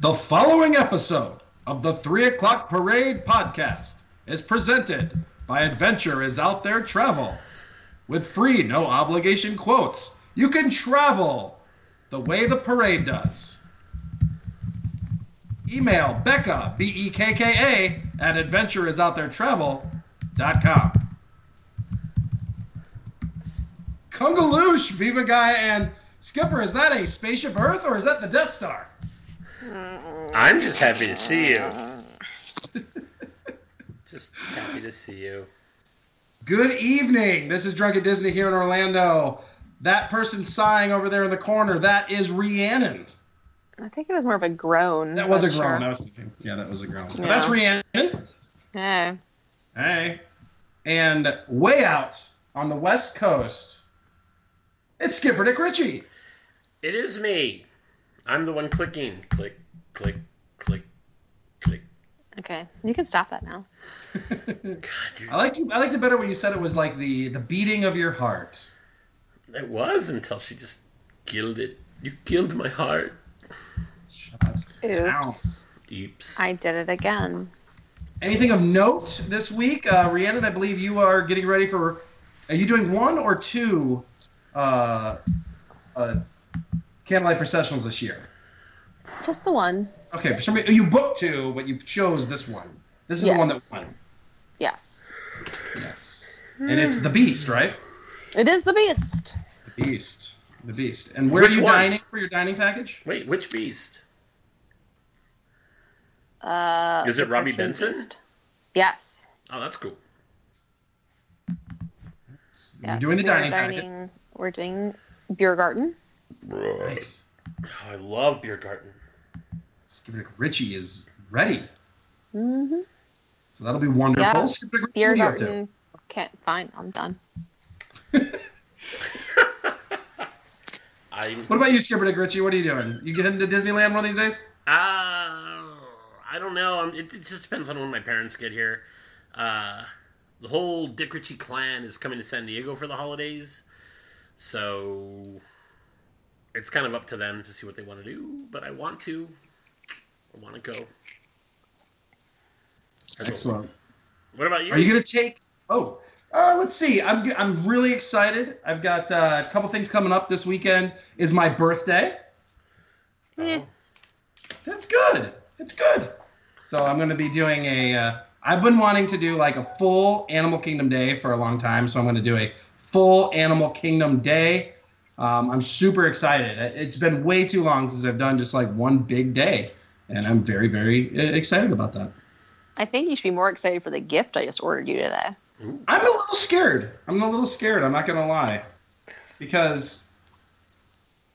The following episode of the 3 O'Clock Parade podcast is presented by Adventure is Out There Travel. With free, no obligation quotes, you can travel the way the parade does. Email Bekka, B E K K A, at adventureisouttheretravel.com. Kungaloosh, Viva Gaia, and Skipper, is that a spaceship Earth or is that the Death Star? I'm just happy to see you. just happy to see you. Good evening. This is Drunken Disney here in Orlando. That person sighing over there in the corner, that is Rhiannon. I think it was more of a groan. That was a but groan. I was thinking. Yeah, that was a groan. Yeah. that's Rhiannon. Yeah. Hey. And way out on the West Coast, it's Skipper Dick Ritchie. It is me. I'm the one clicking. Click, click, click, click. Okay. You can stop that now. God, you I liked you, I liked it better when you said it was like the the beating of your heart. It was until she just killed it. You killed my heart. Shut up. Oops. Oops. I did it again. Anything of note this week, uh, Rhiannon? I believe you are getting ready for. Are you doing one or two uh, uh, candlelight processionals this year? Just the one. Okay, for some reason you booked two, but you chose this one. This is the one that Yes. won. Yes. Yes, and it's the Beast, right? It is the beast. The Beast, the Beast. And where Which are you one? dining for your dining package? Wait, which beast? Uh, Is it the Robby Benson? beast. Yes. Oh, that's cool. You're doing the We're dining, package. dining. We're doing beer garden. Nice. Oh, I love beer garden. Skipper Dick Ritchie is ready, hmm so that'll be wonderful. Yeah. Skipper Beer what are you up garden. Okay. Fine. I'm done. I'm. What about you, Skipper Dick Ritchie? What are you doing? You get into Disneyland one of these days? Uh, I don't know. Um, It, it just depends on when my parents get here. Uh, the whole Dick Ritchie clan is coming to San Diego for the holidays, so it's kind of up to them to see what they want to do. But I want to. I want to go. Excellent. What about you? Are you gonna take? Oh, uh, let's see. I'm g- I'm really excited. I've got uh, a couple things coming up this weekend. Is my birthday. Oh. That's good. It's good. So I'm gonna be doing a. Uh, I've been wanting to do like a full Animal Kingdom day for a long time, so I'm gonna do a full Animal Kingdom day. Um, I'm super excited. It's been way too long since I've done just like one big day, and I'm very very uh, excited about that. I think you should be more excited for the gift I just ordered you today. I'm a little scared. I'm a little scared. I'm not gonna lie, because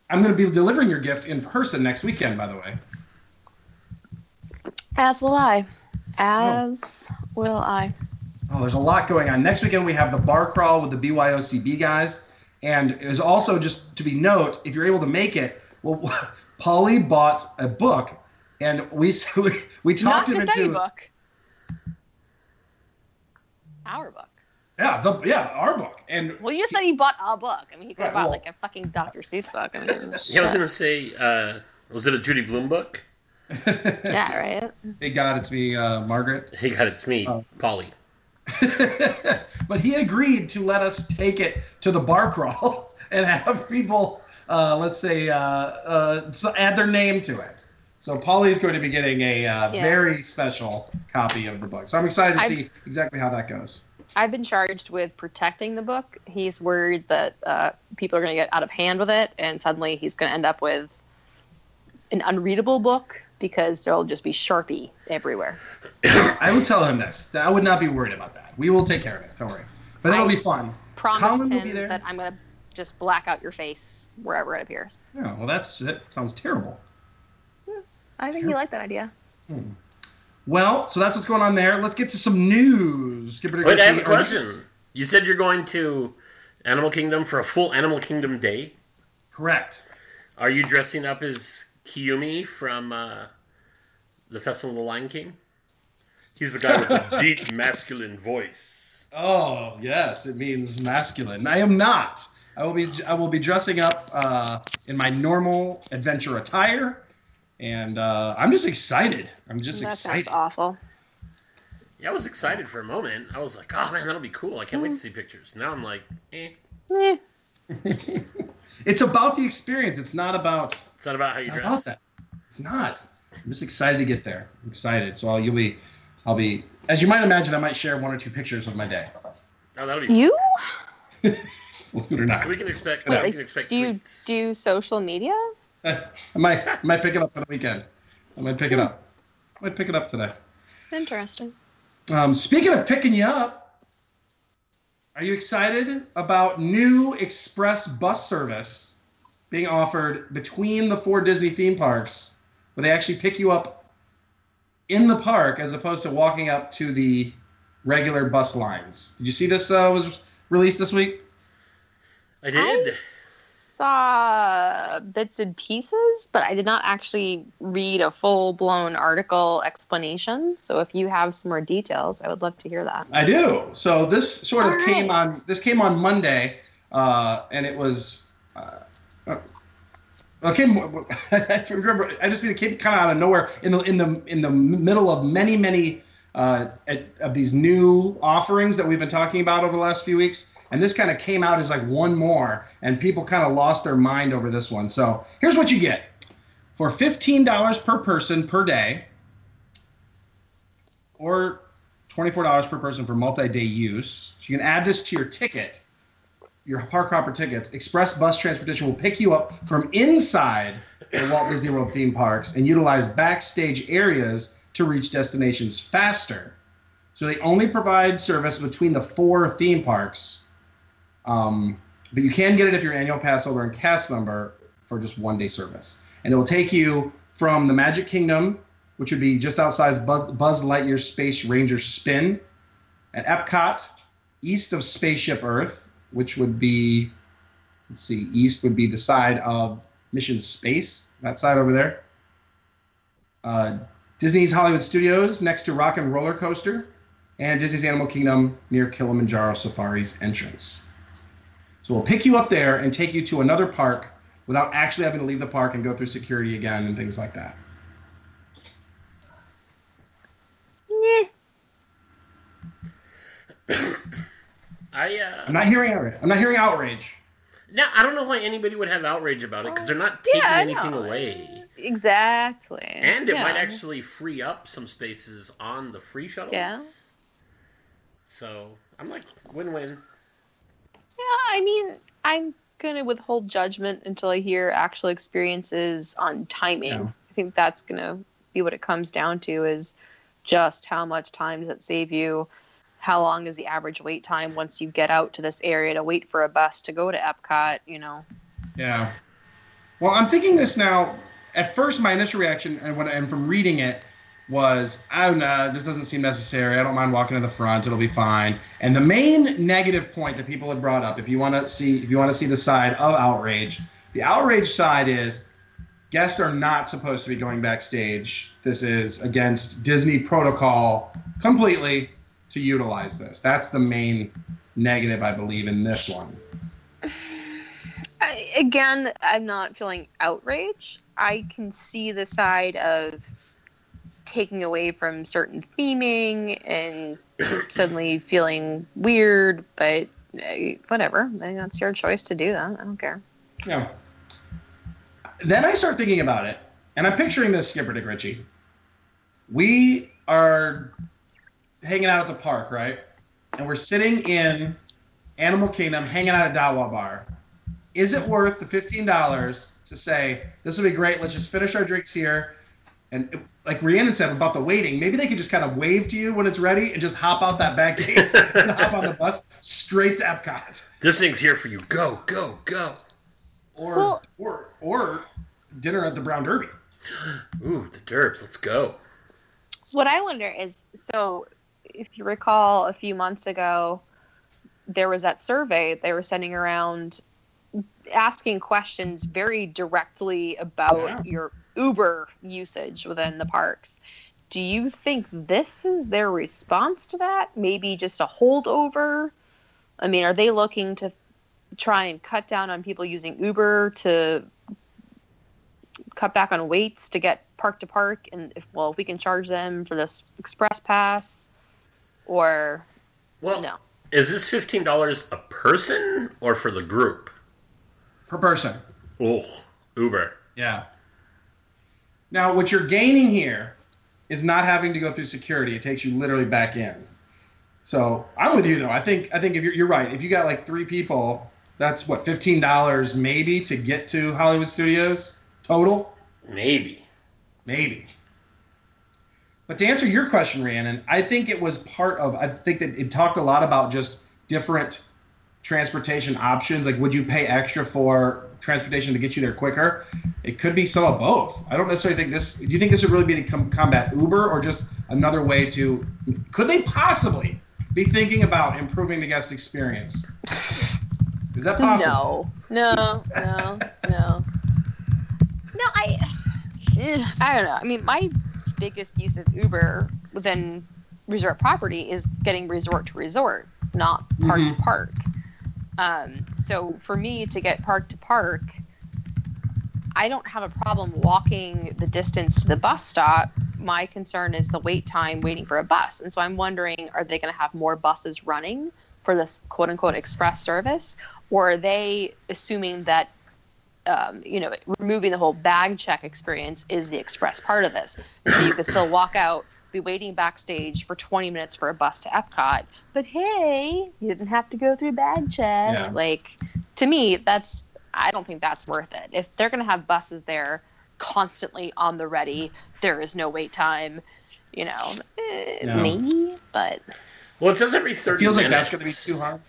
I'm gonna be delivering your gift in person next weekend. By the way. As will I. As will I. Oh, there's a lot going on. Next weekend we have the bar crawl with the BYOCB guys, and it was also just to be note if you're able to make it. Well, Polly bought a book, and we we, we Not talked him just into any book. Our book. yeah the yeah our book, and Well, you said he bought a book. I mean, he could have Right, bought well- like a fucking Dr. Seuss book. I mean, Yeah, I was shit. gonna say, uh, was it a Judy Blume book? yeah, right. hey God, it's me, uh, Margaret. Hey, God, it's me, Oh. Polly. but he agreed to let us take it to the bar crawl and have people, uh, let's say, uh, uh, add their name to it. So Polly's going to be getting a uh, Yeah. very special copy of the book. So I'm excited to I- see exactly how that goes. I've been charged with protecting the book. He's worried that uh, people are going to get out of hand with it, and suddenly he's going to end up with an unreadable book because there'll just be Sharpie everywhere. I will tell him this. I would not be worried about that. We will take care of it. Don't worry. But it'll I- be fun. Promised Colin will be there. that I'm going to just black out your face wherever it appears. Yeah, well, that's that sounds terrible. I think he liked that idea. Well, so that's what's going on there. Let's get to some news. Skip it Wait, I have a question. you- You said you're going to Animal Kingdom for a full Animal Kingdom day. Correct. Are you dressing up as Kiume from uh, the Festival of the Lion King? He's the guy with the deep masculine voice. Oh yes, it means masculine. I am not. I will be. I will be dressing up uh, in my normal adventure attire, and uh, I'm just excited. I'm just that excited. sounds awful. Yeah, I was excited for a moment. I was like, "Oh man, that'll be cool! I can't wait to see pictures." Now I'm like, "Eh." Eh, it's about the experience. It's not about It's not about how it's you not dress. about that. It's not. I'm just excited to get there. I'm excited. So I'll, you'll be, I'll be, as you might imagine, I might share one or two pictures of my day. Oh, that'll be. you? Believe it or not. So we can expect. Wait, we can expect do you do social media? I might, I might pick it up for the weekend. I might pick it up. I might pick it up today. Interesting. Um, speaking of picking you up, are you excited about new express bus service being offered between the four Disney theme parks, where they actually pick you up in the park as opposed to walking up to the regular bus lines? Did you see this uh, was released this week? I did. Saw bits and pieces, but I did not actually read a full blown article explanation. So if you have some more details, I would love to hear that. I do. So this sort of All came right. on. This came on Monday, uh, and it was. Uh, uh, well. I remember. I just mean it came kind of out of nowhere in the in the in the middle of many many uh, at, of these new offerings that we've been talking about over the last few weeks. And this kind of came out as like one more, and people kind of lost their mind over this one. So here's what you get for $15 per person per day, or $24 per person for multi-day use. So you can add this to your ticket, your park hopper tickets. Express bus transportation will pick you up from inside the Walt Disney World theme parks and utilize backstage areas to reach destinations faster. So they only provide service between the four theme parks. Um, but you can get it if you're an annual pass holder and cast member for just one day service. And it will take you from the Magic Kingdom, which would be just outside Buzz Lightyear Space Ranger Spin, at Epcot, east of Spaceship Earth, which would be, let's see, east would be the side of Mission Space, that side over there. Uh, Disney's Hollywood Studios next to Rock and Roller Coaster, and Disney's Animal Kingdom near Kilimanjaro Safari's entrance. So we'll pick you up there and take you to another park without actually having to leave the park and go through security again and things like that. I uh, I'm not hearing outrage. I'm not hearing outrage. now I don't know why anybody would have outrage about it because they're not taking yeah, anything know. away, Exactly. and it Yeah. might actually free up some spaces on the free shuttles. Yeah. So I'm like win-win. Yeah, I mean, I'm gonna withhold judgment until I hear actual experiences on timing. Yeah. I think that's gonna be what it comes down to is just how much time does it save you? How long is the average wait time once you get out to this area to wait for a bus to go to Epcot? You know, Yeah. Well, I'm thinking this now. At first, my initial reaction, and when and from reading it, was, "Oh no, this doesn't seem necessary. I don't mind walking to the front. It'll be fine." And the main negative point that people had brought up, if you want to see, if you want to see the side of outrage, the outrage side is guests are not supposed to be going backstage. This is against Disney protocol completely to utilize this. That's the main negative, I believe, in this one. I, again, I'm not feeling outrage. I can see the side of taking away from certain theming and suddenly feeling weird, but uh, whatever. That's your choice to do that. I don't care. Yeah. Then I start thinking about it, and I'm picturing this, Skipper Dick Ritchie. We are hanging out at the park, right? And we're sitting in Animal Kingdom, hanging out at Dawa Bar. Is it worth the fifteen dollars to say this will be great? Let's just finish our drinks here, and like Rhiannon said about the waiting, maybe they could just kind of wave to you when it's ready and just hop out that back gate and hop on the bus straight to Epcot. This thing's here for you. Go, go, go. Or Well- or or dinner at the Brown Derby. Ooh, the derbs. Let's go. What I wonder is so, if you recall, a few months ago, there was that survey they were sending around asking questions very directly about Yeah. your Uber usage within the parks. Do you think this is their response to that? Maybe just a holdover? I mean, are they looking to try and cut down on people using Uber to cut back on waits to get park to park, and if well, if we can charge them for this express pass, or Well, no? is this fifteen dollars a person or for the group? per person. Oh, Uber. Yeah. Now, what you're gaining here is not having to go through security. It takes you literally back in. So I'm with you though. I think I think if you're, you're right, if you got like three people, that's what fifteen dollars maybe to get to Hollywood Studios total, Maybe. maybe. But to answer your question, Rhiannon, I think it was part of. I think that it talked a lot about just different transportation options. Like, would you pay extra for transportation to get you there quicker? It could be some of both. I don't necessarily think this. Do you think this would really be to com- combat Uber or just another way to? Could they possibly be thinking about improving the guest experience? Is that possible? No, no, no, no. No, I. I don't know. I mean, my biggest use of Uber within resort property is getting resort to resort, not park to Mhm. park. Um, so for me to get park to park, I don't have a problem walking the distance to the bus stop. My concern is the wait time waiting for a bus. And so I'm wondering are they going to have more buses running for this quote unquote express service? Or are they assuming that, um, you know, removing the whole bag check experience is the express part of this? So you could still walk out, be waiting backstage for 20 minutes for a bus to Epcot, but hey, you didn't have to go through bag check. Yeah. Like, to me, that's I don't think that's worth it. If they're going to have buses there constantly on the ready, there is no wait time. You know, eh, No. maybe, but Well, it says every It thirty feels like that's going to be too hard.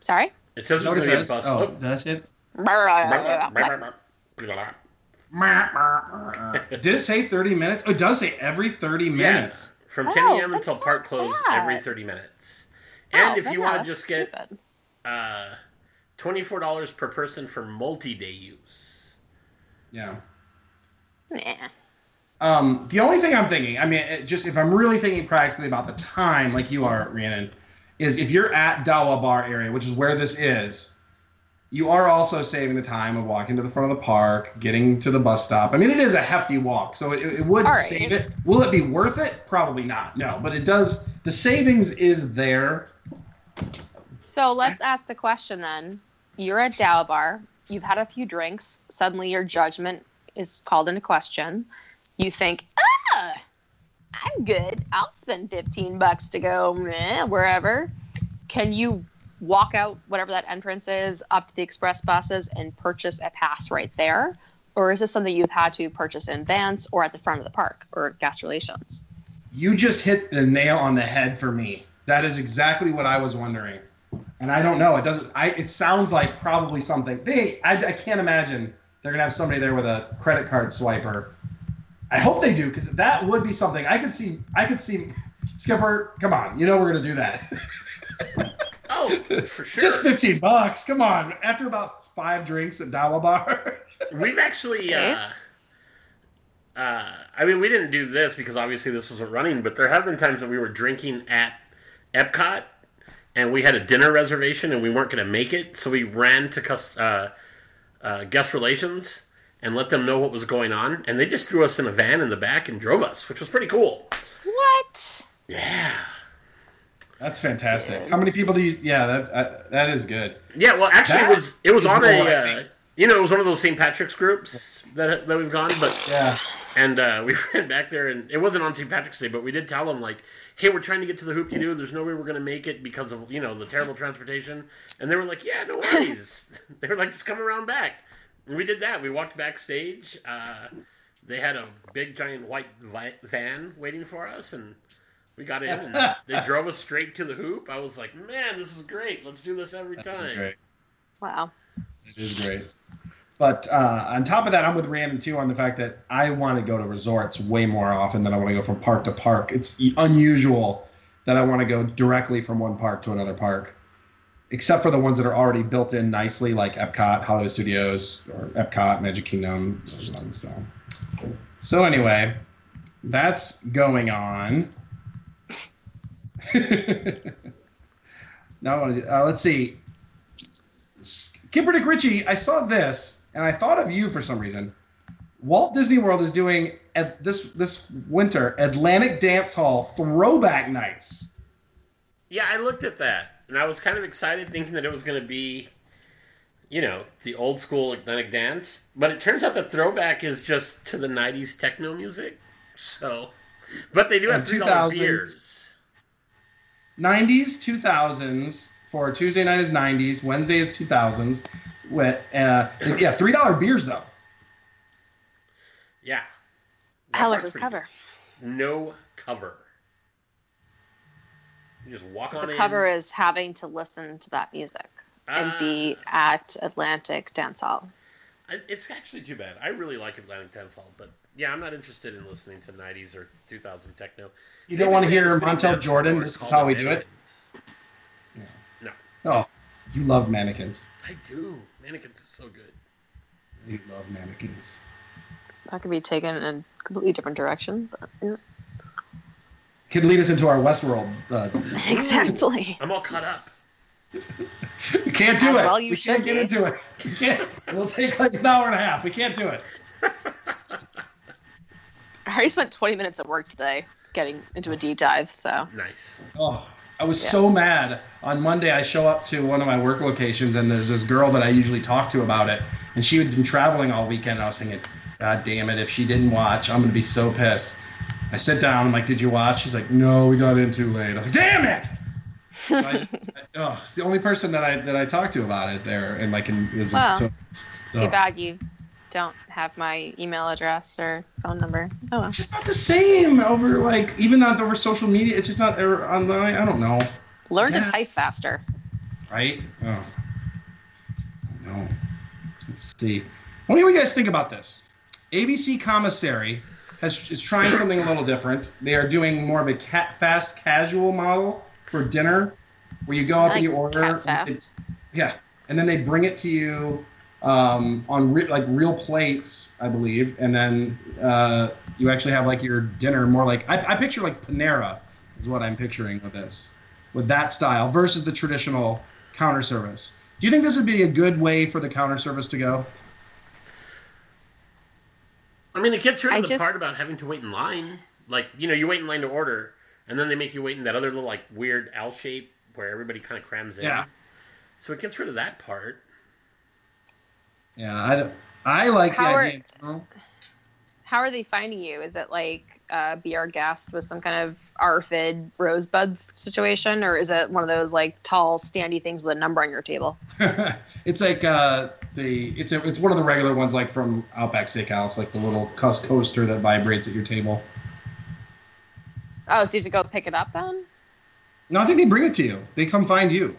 sorry. It says there's Notice going to be a bus. Oh, Oh. did I say it? Yeah. Did it say 30 minutes? Oh, it does say every 30 minutes. From Oh, 10 a.m. that's until park close bad. every 30 minutes. And Oh, if you want to just get stupid. uh, $24 per person for multi day use. Yeah. Nah. Um, the only thing I'm thinking, I mean, it just if I'm really thinking practically about the time, like you are, Rhiannon, is if you're at Dawa Bar area, which is where this is, you are also saving the time of walking to the front of the park, getting to the bus stop. I mean, it is a hefty walk, so it, it would right. save it. Will it be worth it? Probably not. No, but it does. The savings is there. So let's ask the question then. You're at Dow Bar. You've had a few drinks. Suddenly your judgment is called into question. You think, ah, I'm good. I'll spend 15 bucks to go eh, wherever. Can you walk out whatever that entrance is up to the express buses and purchase a pass right there? Or is this something you've had to purchase in advance or at the front of the park or guest relations? You just hit the nail on the head for me. That is exactly what I was wondering. And I don't know. It doesn't. I. It sounds like probably something. They. I, I can't imagine they're gonna have somebody there with a credit card swiper. I hope they do because that would be something I could see. I could see. Skipper, come on. You know we're gonna do that. Oh, for sure. Just fifteen bucks. Come on. After about five drinks at Dawa Bar. We've actually. Uh, uh, I mean, we didn't do this because obviously this wasn't running, but there have been times that we were drinking at Epcot and we had a dinner reservation and we weren't going to make it, so we ran to cus- uh, uh, guest relations and let them know what was going on, and they just threw us in a van in the back and drove us, which was pretty cool. What? Yeah. That's fantastic. How many people do you? Yeah, that uh, that is good. Yeah, well, actually, That it was it was on a uh, you know it was one of those St. Patrick's groups that that we've gone, but Yeah. and uh, we ran back there, and it wasn't on St. Patrick's Day, but we did tell them like, "Hey, we're trying to get to the hoop de doo. There's no way we're gonna make it because of you know the terrible transportation." And they were like, "Yeah, no worries." they were like, "Just come around back." And we did that. We walked backstage. Uh, they had a big giant white vi- van waiting for us, and we got in, and they drove us straight to the hoop. I was like, "Man, this is great. Let's do this every time." Great. Wow. It is great. But uh, on top of that, I'm with Rhiannon too on the fact that I want to go to resorts way more often than I want to go from park to park. It's unusual that I want to go directly from one park to another park, except for the ones that are already built in nicely, like Epcot, Hollywood Studios, or Epcot, Magic Kingdom. those ones, So, so anyway, that's going on. now I want to. Uh, let's see. Dick Ritchie, I saw this and I thought of you for some reason. Walt Disney World is doing at this this winter Atlantic Dance Hall throwback nights. Yeah, I looked at that and I was kind of excited, thinking that it was going to be, you know, the old school Atlantic dance. But it turns out the throwback is just to the '90s techno music. So, but they do have three dollar beers. 90s, 2000s for Tuesday night is 90s, Wednesday is 2000s. With uh, yeah, three dollar beers though. Yeah. That How much is cover? good. No cover. You just walk on The in. cover is having to listen to that music and be Uh, at Atlantic Dance Hall. It's actually too bad. I really like Atlantic Dance Hall, but yeah, I'm not interested in listening to 90s or 2000 techno. You don't want to hear Montel Jordan. This is how the we do it. Mannequins. No, Oh, you love mannequins. I do. Mannequins is so good. You love mannequins. That could be taken in a completely different direction. But, yeah. Could lead us into our Westworld. Uh, Exactly. I'm all caught up. we can't do As it. well you we can't should get be. into it. We can't. It'll take like an hour and a half. We can't do it. I already spent 20 minutes at work today getting into a deep dive, so Nice. Oh, I was Yeah. so mad. On Monday, I show up to one of my work locations, and there's this girl that I usually talk to about it, and she had been traveling all weekend. And I was thinking, God damn it! If she didn't watch, I'm gonna be so pissed. I sit down. I'm like, Did you watch? She's like, No, we got in too late. I was like, Damn it! I, oh, it's the only person that I that I talked to about it there, and like, in, is Well, so, too bad you don't have my email address or phone number. Oh well. It's just not the same over like even not over social media. It's just not or online. I don't know. Learn Yeah. to type faster. right? Oh, no. Let's see. What do you guys think about this? ABC Commissary has is trying something a little different. They are doing more of a fast casual model for dinner, where you go up and you order. It's- yeah, and then they bring it to you um, on re- like real plates, I believe, and then uh, you actually have like your dinner more like I, I picture like Panera is what I'm picturing with this, with that style versus the traditional counter service. Do you think this would be a good way for the counter service to go? I mean, it gets rid of I the just- part about having to wait in line. Like, you know, you wait in line to order, and then they make you wait in that other little, like, weird L shape where everybody kind of crams in. Yeah. So it gets rid of that part. Yeah, I, don't- I like How the are- idea. How are they finding you? Is it like uh, be our guest with some kind of RFID rosebud situation, or is it one of those like tall, standy things with a number on your table? it's like uh, the it's a, it's one of the regular ones like from Outback Steakhouse, like the little coaster that vibrates at your table. Oh, so you have to go pick it up then? No, I think they bring it to you. They come find you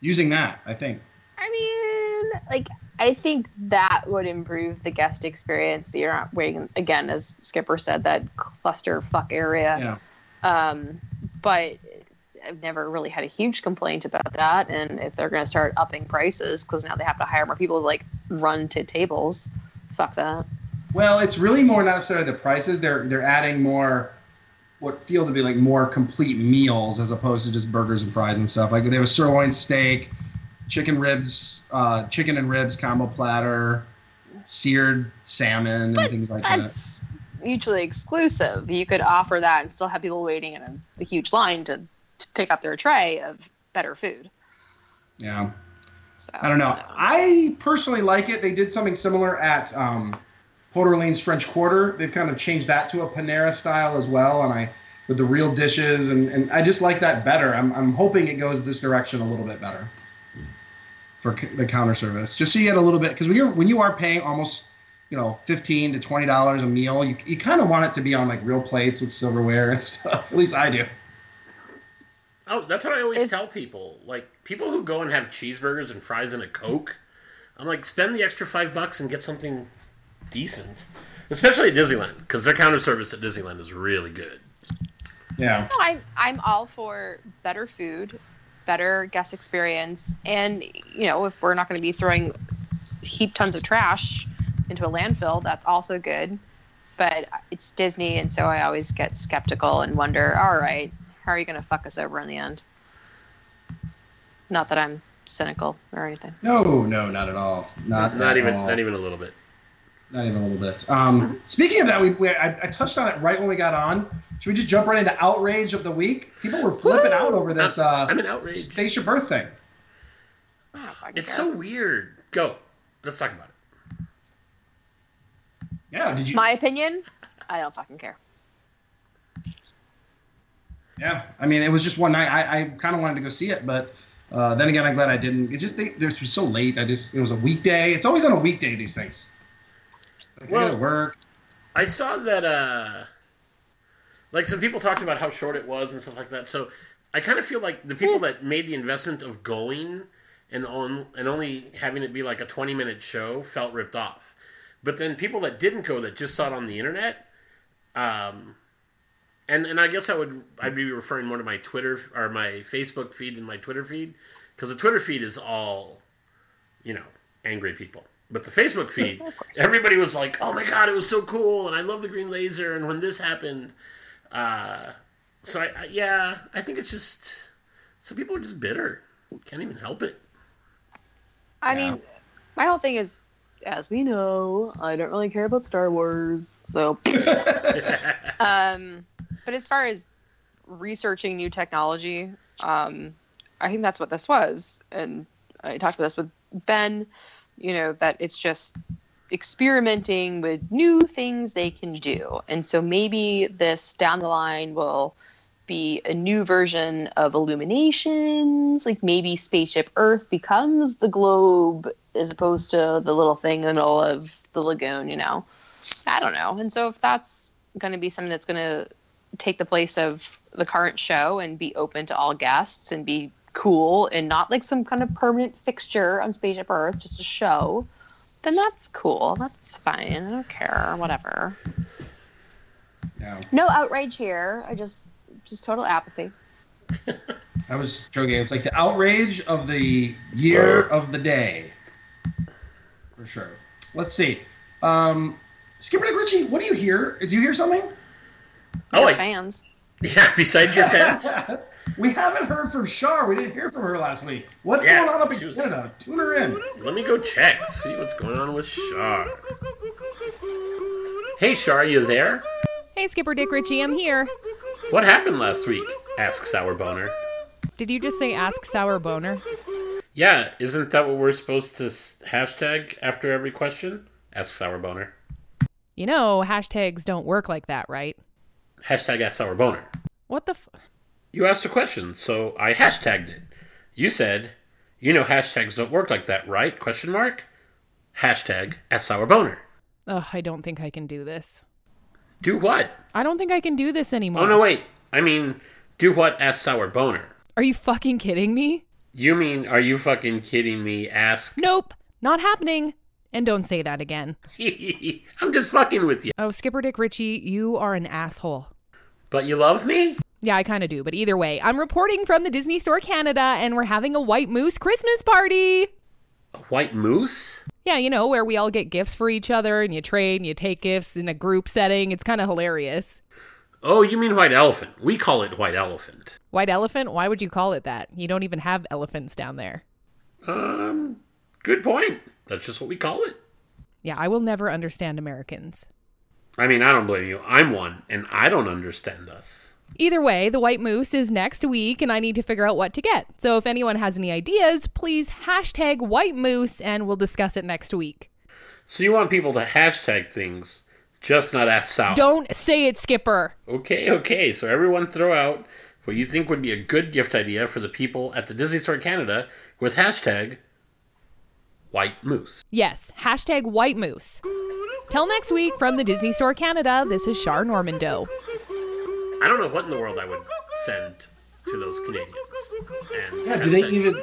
using that. I think. I mean, like, I think that would improve the guest experience. You're not waiting again, as Skipper said, that cluster fuck area. Yeah. Um, but I've never really had a huge complaint about that. And if they're going to start upping prices because now they have to hire more people to like run to tables, fuck that. Well, it's really more not necessarily the prices. They're they're adding more what feel to be like more complete meals as opposed to just burgers and fries and stuff. Like they have a sirloin steak, chicken ribs, uh, chicken and ribs combo platter, seared salmon and things like that. That's mutually exclusive. You could offer that and still have people waiting in a, a huge line to, to pick up their tray of better food. Yeah. So I don't know. I personally like it. They did something similar at um, Port Orleans French Quarter. They've kind of changed that to a Panera style as well, and I with the real dishes, and, and I just like that better. I'm, I'm hoping it goes this direction a little bit better for c- the counter service, just so you get a little bit because when you're when you are paying almost you know fifteen to twenty dollars a meal, you, you kind of want it to be on like real plates with silverware and stuff. At least I do. Oh, that's what I always It's- tell people. Like, people who go and have cheeseburgers and fries and a Coke, I'm like, spend the extra five bucks and get something decent. Especially at Disneyland, because their counter service at Disneyland is really good. Yeah. No, I'm I'm all for better food, better guest experience, and you know if we're not going to be throwing heap tons of trash into a landfill, that's also good. But it's Disney, and so I always get skeptical and wonder, all right, how are you going to fuck us over in the end? Not that I'm cynical or anything. No, no, not at all. Not Not at even, all. not even a little bit. Not even a little bit. Um, speaking of that, we, we I, I touched on it right when we got on. Should we just jump right into outrage of the week? People were flipping Woo! out over this uh, I'm an outrage. spaceship Earth thing. I It's so weird. Go. Let's talk about it. Yeah, did you? My opinion, I don't fucking care. Yeah, I mean, it was just one night. I, I kind of wanted to go see it, but uh, then again, I'm glad I didn't. It's just they, this was so late. I just it was a weekday. It's always on a weekday. These things. Like, Well- work. I saw that, uh, like some people talked about how short it was and stuff like that. So I kind of feel like the people that made the investment of going and on and only having it be like a 20 minute show felt ripped off. But then people that didn't go that just saw it on the internet, um, and and I guess I would I'd be referring more to my Twitter or my Facebook feed than my Twitter feed because the Twitter feed is all, you know, angry people. But the Facebook feed, everybody was like, "Oh my god, it was so cool!" and I love the green laser. And when this happened, uh, so I, I yeah, I think it's just some people are just bitter, can't even help it. I Yeah. mean, my whole thing is, as we know, I don't really care about Star Wars. So, um, but as far as researching new technology, um, I think that's what this was. And I talked about this with Ben, you know, that it's just experimenting with new things they can do. And so maybe this down the line will be a new version of Illuminations. Like maybe Spaceship Earth becomes the globe as opposed to the little thing in the middle of the lagoon, you know? I don't know. And so if that's going to be something that's going to take the place of the current show and be open to all guests and be cool and not like some kind of permanent fixture on Spaceship Earth, just a show, then that's cool. That's fine. I don't care. Whatever. yeah, No outrage here. I just just total apathy. I was joking. It's like the outrage of the year of the day, for sure. Let's see. Um, Skipper Dick Ritchie, what do you hear? Do you hear something? Oh, Your fans. Yeah, besides your fans. we haven't heard from Shar. We didn't hear from her last week. What's Yeah, going on up in was- Canada? Tune her in. Let me go check, see what's going on with Shar. Hey, Shar, you there? Hey, Skipper Dick Ritchie, I'm here. What happened last week? asks Sour Boner. Did you just say ask Sour Boner? Yeah, isn't that what we're supposed to hashtag after every question? asks Sour Boner. You know, hashtags don't work like that, right? Hashtag ask Sour Boner. What the f- You asked a question, so I hashtagged it. You said, you know hashtags don't work like that, right? Question mark? Hashtag ask Sour Boner. Ugh, I don't think I can do this. Do what? I don't think I can do this anymore. Oh, no, wait. I mean, do what ask Sour Boner. Are you fucking kidding me? You mean, are you fucking kidding me? Ask. Nope, not happening. And don't say that again. I'm just fucking with you. Oh, Skipper Dick Ritchie, you are an asshole. But you love me? Yeah, I kind of do, but either way, I'm reporting from the Disney Store Canada and we're having a White Moose Christmas party. A white moose? Yeah, you know, where we all get gifts for each other and you trade and you take gifts in a group setting. It's kind of hilarious. Oh, you mean white elephant. We call it white elephant. White elephant? Why would you call it that? You don't even have elephants down there. Um, good point. That's just what we call it. Yeah, I will never understand Americans. I mean, I don't blame you. I'm one, and I don't understand us. Either way, the White Moose is next week and I need to figure out what to get. So if anyone has any ideas, please hashtag White Moose and we'll discuss it next week. So you want people to hashtag things, just not ask Sal. Don't say it, Skipper. Okay, okay. So everyone throw out what you think would be a good gift idea for the people at the Disney Store Canada with hashtag white moose. Yes, hashtag White Moose. Till next week from the Disney Store Canada, this is Char Normando. I don't know what in the world I would send to those Canadians. And Yeah, do they hashtag- even?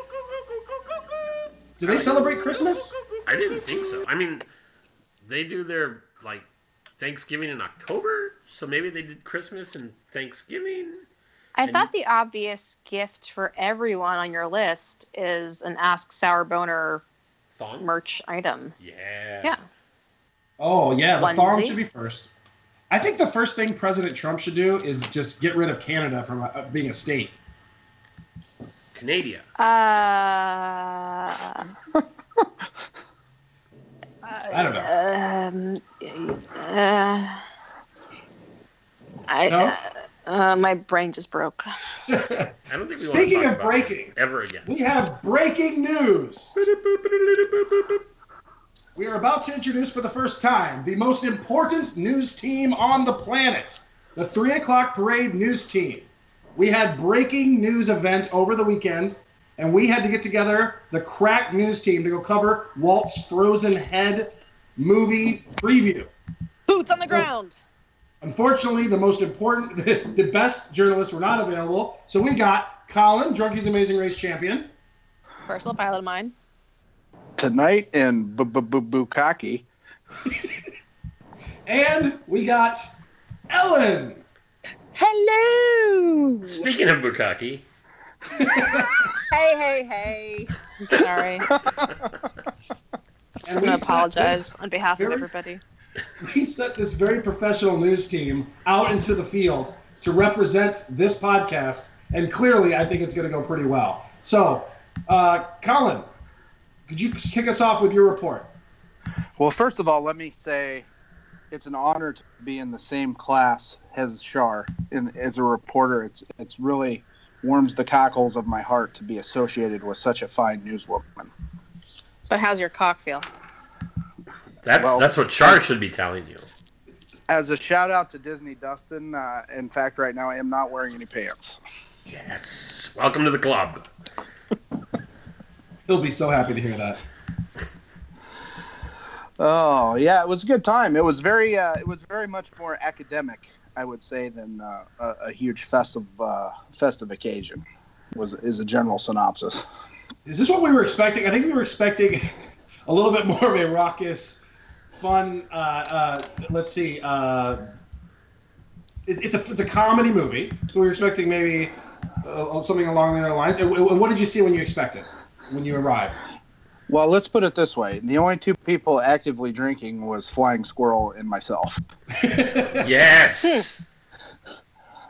Do they celebrate Christmas? I didn't think so. I mean, they do their like Thanksgiving in October, so maybe they did Christmas and Thanksgiving. I And- thought the obvious gift for everyone on your list is an Ask Sour Boner Thong. merch item. Yeah. Yeah. Oh yeah, the thong should be first. I think the first thing President Trump should do is just get rid of Canada from uh, being a state. Canada. Uh, I don't know. Um, uh, I, No? uh, uh, my brain just broke. I don't think we Speaking want to talk of about breaking, ever again. we have breaking news. We are about to introduce for the first time the most important news team on the planet, the three o'clock parade news team. We had breaking news event over the weekend, and we had to get together the crack news team to go cover Walt's Frozen Head movie preview. Boots on the ground. Unfortunately, the most important, the best journalists were not available, so we got Colin, Drunkie's Amazing Race champion, Personal pilot of mine. Tonight in Bukaki. and we got Ellen. Hello. Speaking of Bukaki, Hey, hey, hey. I'm sorry. I'm And going we to apologize on behalf of everybody. We set this very professional news team out into the field to represent this podcast, and clearly, I think it's going to go pretty well. So, uh, Colin, could you kick us off with your report? Well, first of all, let me say it's an honor to be in the same class as Shar in, as a reporter. It's it's really warms the cockles of my heart to be associated with such a fine newswoman. But how's your cock feel? that's Well- that's what Char should be telling you. As a shout out to Disney Dustin, uh, in fact, right now I am not wearing any pants. Yes. Welcome to the club. He'll be so happy to hear that. Oh yeah, it was a good time. It was very uh, it was very much more academic, I would say, than uh, a, a huge festive uh, festive occasion. Was is a general synopsis. Is this what we were expecting? I think we were expecting a little bit more of a raucous, fun. Uh, uh, let's see. Uh, it, it's a it's a comedy movie, so we were expecting maybe uh, something along those lines. And, and what did you see when you expected when you arrived? Well, let's put it this way: the only two people actively drinking was Flying Squirrel and myself. Yes.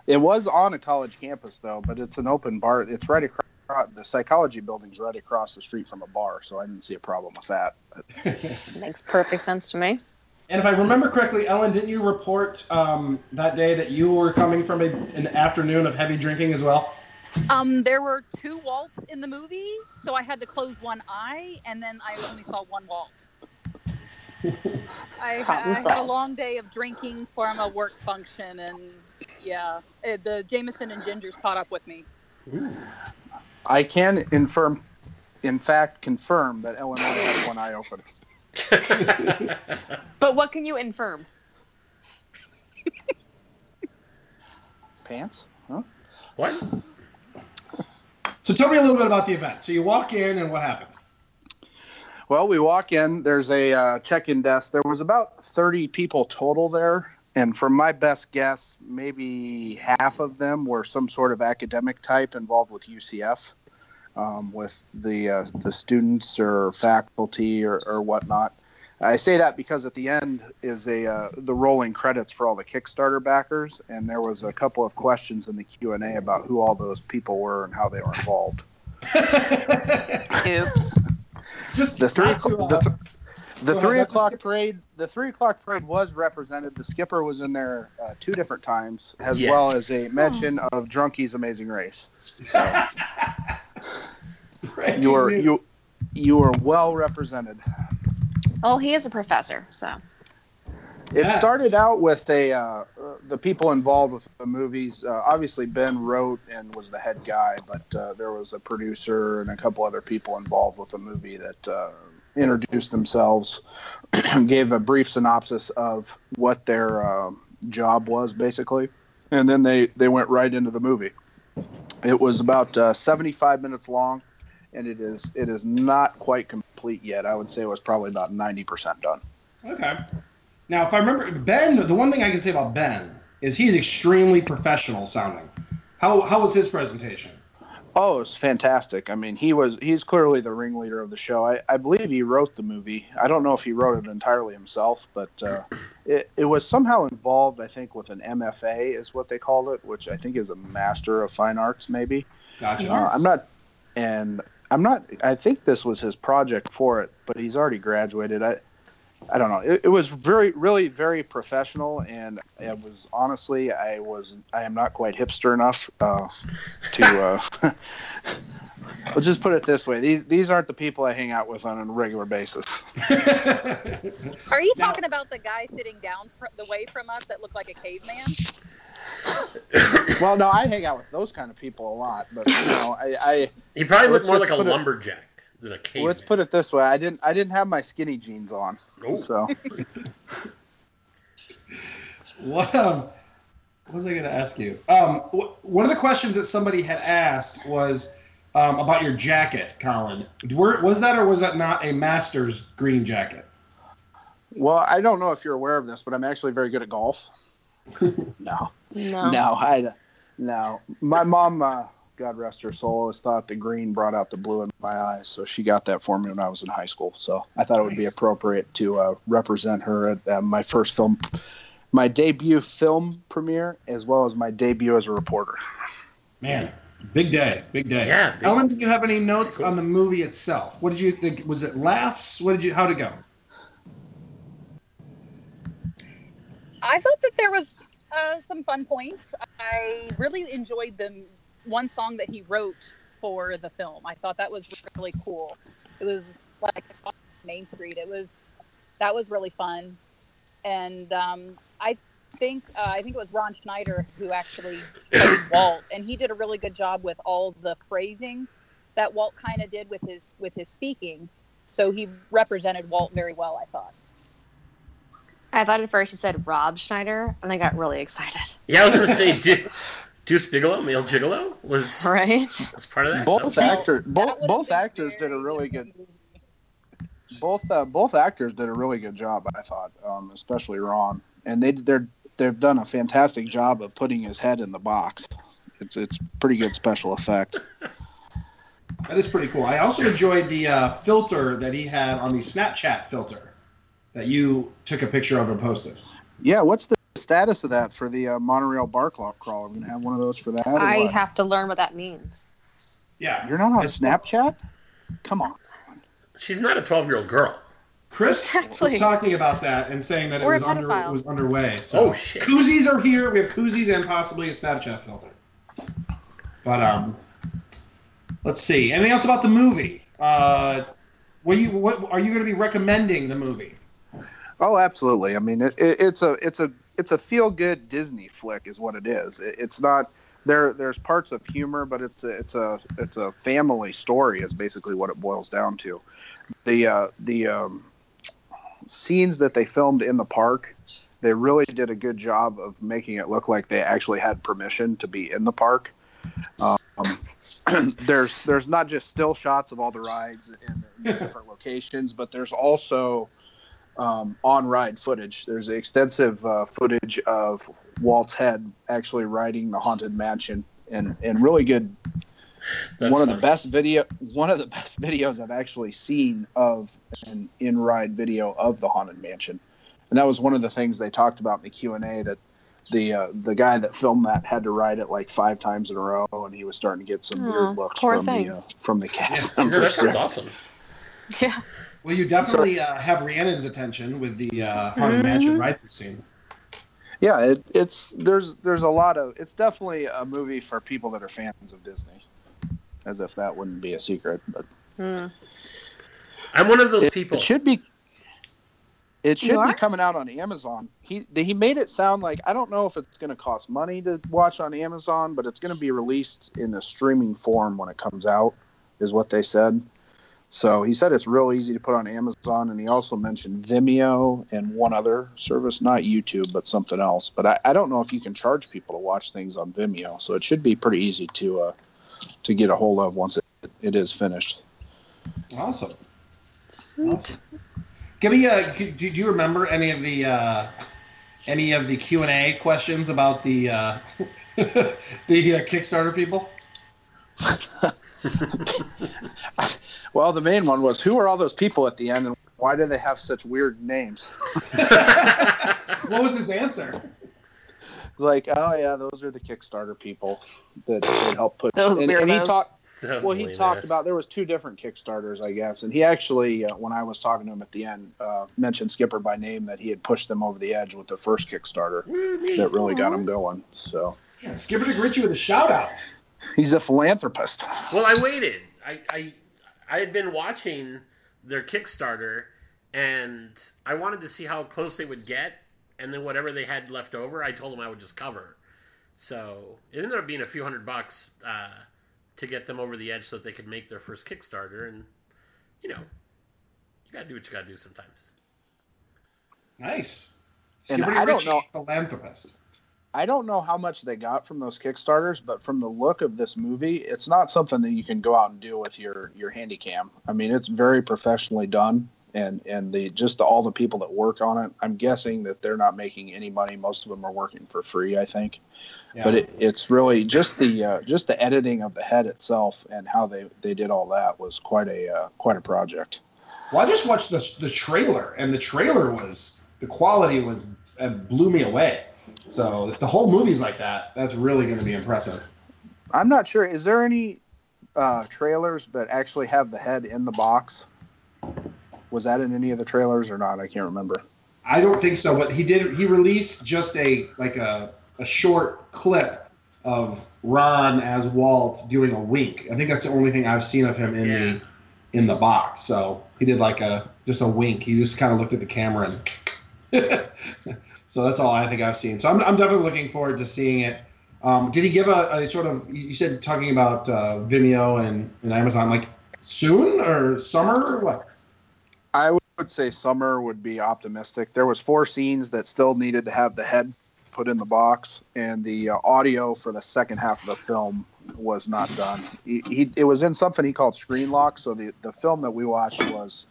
It was on a college campus though, but it's an open bar. It's right across the psychology building's right across the street from a bar, so I didn't see a problem with that. Makes perfect sense to me. And if I remember correctly, Ellen, didn't you report um, that day that you were coming from a, an afternoon of heavy drinking as well? Um, there were two waltz in the movie, so I had to close one eye, and then I only saw one waltz. I, I had a long day of drinking from a work function, and yeah, it, the Jameson and gingers caught up with me. I can infirm, in fact, confirm that Ellen only had one eye open. But what can you infirm? Pants? Huh? what? So tell me a little bit about the event. So you walk in, and what happened? Well, we walk in. There's a uh, check-in desk. There was about 30 people total there, and from my best guess, maybe half of them were some sort of academic type involved with UCF, um, with the uh, the students or faculty or, or whatnot. I say that because at the end is a uh, the rolling credits for all the Kickstarter backers, and there was a couple of questions in the Q and A about who all those people were and how they were involved. Oops. Just The three o'clock, uh, the, th- the go three that's o'clock the parade. The three o'clock parade was represented. The skipper was in there uh, two different times, as Yes. well as a mention of Drunkie's Amazing Race. So breaking you were you you were well represented. Well, he is a professor, so. It Yes. started out with a uh, uh, the people involved with the movies. Uh, obviously, Ben wrote and was the head guy, but uh, there was a producer and a couple other people involved with the movie that uh, introduced themselves, gave a brief synopsis of what their um job was, basically, and then they they went right into the movie. It was about uh, 75 minutes long, and it is it is not quite complete yet. I would say it was probably about 90% done. Okay. Now, if I remember, Ben, the one thing I can say about Ben is he's extremely professional sounding. How, how was his presentation? Oh, it's fantastic. I mean, he was he's clearly the ringleader of the show. I, I believe he wrote the movie. I don't know if he wrote it entirely himself, but uh, it, it was somehow involved, I think, with an MFA is what they called it, which I think is a Master of Fine Arts, maybe. Gotcha. Uh, I'm not, and I'm not. I think this was his project for it, but he's already graduated. I, I don't know. It, it was very, really, very professional, and it was honestly, I was, I am not quite hipster enough uh, to. Uh, let's just put it this way: these these aren't the people I hang out with on a regular basis. Are you Now- talking about the guy sitting down fr- the way from us that looked like a caveman? Well, no, I hang out with those kind of people a lot, but you know, I, I He probably looked more like a put it- lumberjack than a caveman. let's put it this way: I didn't, I didn't have my skinny jeans on, Oh. so. What, um, what was I going to ask you? Um, wh- one of the questions that somebody had asked was um, about your jacket, Colin. Were, was that or was that not a master's green jacket? Well, I don't know if you're aware of this, but I'm actually very good at golf. no, No. no, I, no. My mom, uh, God rest her soul, always thought the green brought out the blue in my eyes, so she got that for me when I was in high school. So I thought it would be appropriate to uh, represent her at uh, my first film, my debut film premiere, as well as my debut as a reporter. Man, big day, big day. Yeah, big- Ellen, did you have any notes Cool. on the movie itself? What did you think? Was it laughs? What did you? How'd it go? I thought that there was uh, some fun points. I really enjoyed the one song that he wrote for the film. I thought that was really cool. It was like Main Street. It was that was really fun, and um, I think uh, I think it was Ron Schneider who actually played Walt, and he did a really good job with all the phrasing that Walt kind of did with his with his speaking. So he represented Walt very well. I thought. I thought at first you said Rob Schneider, and I got really excited. Yeah, I was gonna say, Du- Deuce Bigalow, male gigolo, was Right? was part of that. Both That was- actors, both both actors did a really good. different both uh, both actors did a really good job. I thought, um, especially Ron, and they they're they've done a fantastic job of putting his head in the box. It's it's pretty good special effect. That is pretty cool. I also enjoyed the uh, filter that he had on the Snapchat filter that you took a picture of and posted. Yeah, what's the status of that for the uh, monorail bar crawl? crawl? Are we gonna have one of those for that? I what? have to learn what that means. Yeah. You're not on I saw- Snapchat? Come on. She's not a twelve-year-old girl. Chris Exactly. was talking about that and saying that it We're was under it was underway. So Oh, shit. Koozies are here. We have koozies and possibly a Snapchat filter. But um, let's see. Anything else about the movie? Uh, what you what are you going to be recommending the movie? Oh, absolutely. I mean, it, it, it's a it's a it's a feel good Disney flick, is what it is. It, it's not there. There's parts of humor, but it's a it's a it's a family story. Is basically what it boils down to. The uh, the um, scenes that they filmed in the park, they really did a good job of making it look like they actually had permission to be in the park. Um, there's there's not just still shots of all the rides in the different locations, but there's also um, on ride footage. There's extensive uh, footage of Walt's head actually riding the haunted mansion, and and really good. That's one of the best video, one of the best videos I've actually seen of an in ride video of the haunted mansion, and that was one of the things they talked about in the Q and A that. The uh, the guy that filmed that had to ride it like five times in a row, and he was starting to get some Aw, weird looks poor from thing. the uh, from the cast Yeah, that sounds awesome. Yeah. Well, you definitely uh, have Rhiannon's attention with the uh, haunted Mhm. mansion ride through scene. Yeah, it, it's there's there's a lot of it's definitely a movie for people that are fans of Disney, as if that wouldn't be a secret. But Hmm. I'm one of those it, people. it should be it should be coming out on Amazon. He he made it sound like I don't know if it's going to cost money to watch on Amazon, but it's going to be released in a streaming form when it comes out, is what they said. So he said it's real easy to put on Amazon, and he also mentioned Vimeo and one other service, not YouTube, but something else. But I, I don't know if you can charge people to watch things on Vimeo, so it should be pretty easy to uh, to get a hold of once it, it is finished. Awesome. Sweet. Awesome. Give me a. Do do you remember any of the uh, any of the Q and A questions about the uh, the uh, Kickstarter people? Well, the main one was who are all those people at the end, and why do they have such weird names? What was his answer? Like, oh yeah, those are the Kickstarter people that, that help put. Those and, and he talked. Well, he talked ass. about there was two different Kickstarters, I guess, and he actually, uh, when I was talking to him at the end, uh, mentioned Skipper by name that he had pushed them over the edge with the first Kickstarter Woo, that really got him going. So Yeah, Skipper greet you with a shout out. he's a philanthropist. Well, I waited. I, I I had been watching their Kickstarter, and I wanted to see how close they would get, and then whatever they had left over, I told them I would just cover. So it ended up being a few hundred bucks uh, to get them over the edge so that they could make their first Kickstarter, and you know, you gotta do what you gotta do sometimes. Nice. And Skipper I Dick don't Ritchie, know- philanthropist. I don't know how much they got from those Kickstarters, but from the look of this movie, it's not something that you can go out and do with your your handy cam. I mean, it's very professionally done, and and the just all the people that work on it. I'm guessing that they're not making any money. Most of them are working for free, I think. Yeah. But it, it's really just the uh, just the editing of the head itself and how they they did all that was quite a uh, quite a project. Well, I just watched the the trailer, and the trailer was the quality was uh, blew me away. So if the whole movie's like that, that's really going to be impressive. I'm not sure. Is there any uh, trailers that actually have the head in the box? Was that in any of the trailers or not? I can't remember. I don't think so. But he did, he released just a like a a short clip of Ron as Walt doing a wink. I think that's the only thing I've seen of him in Yeah. the in the box. So he did like a just a wink. He just kind of looked at the camera and. so that's all I think I've seen. So I'm I'm definitely looking forward to seeing it. Um, did he give a, a sort of? You said talking about uh, Vimeo and, and Amazon like soon or summer or what? I would say summer would be optimistic. There was four scenes that still needed to have the head put in the box, and the uh, audio for the second half of the film was not done. He, he it was in something he called screen lock. So the the film that we watched was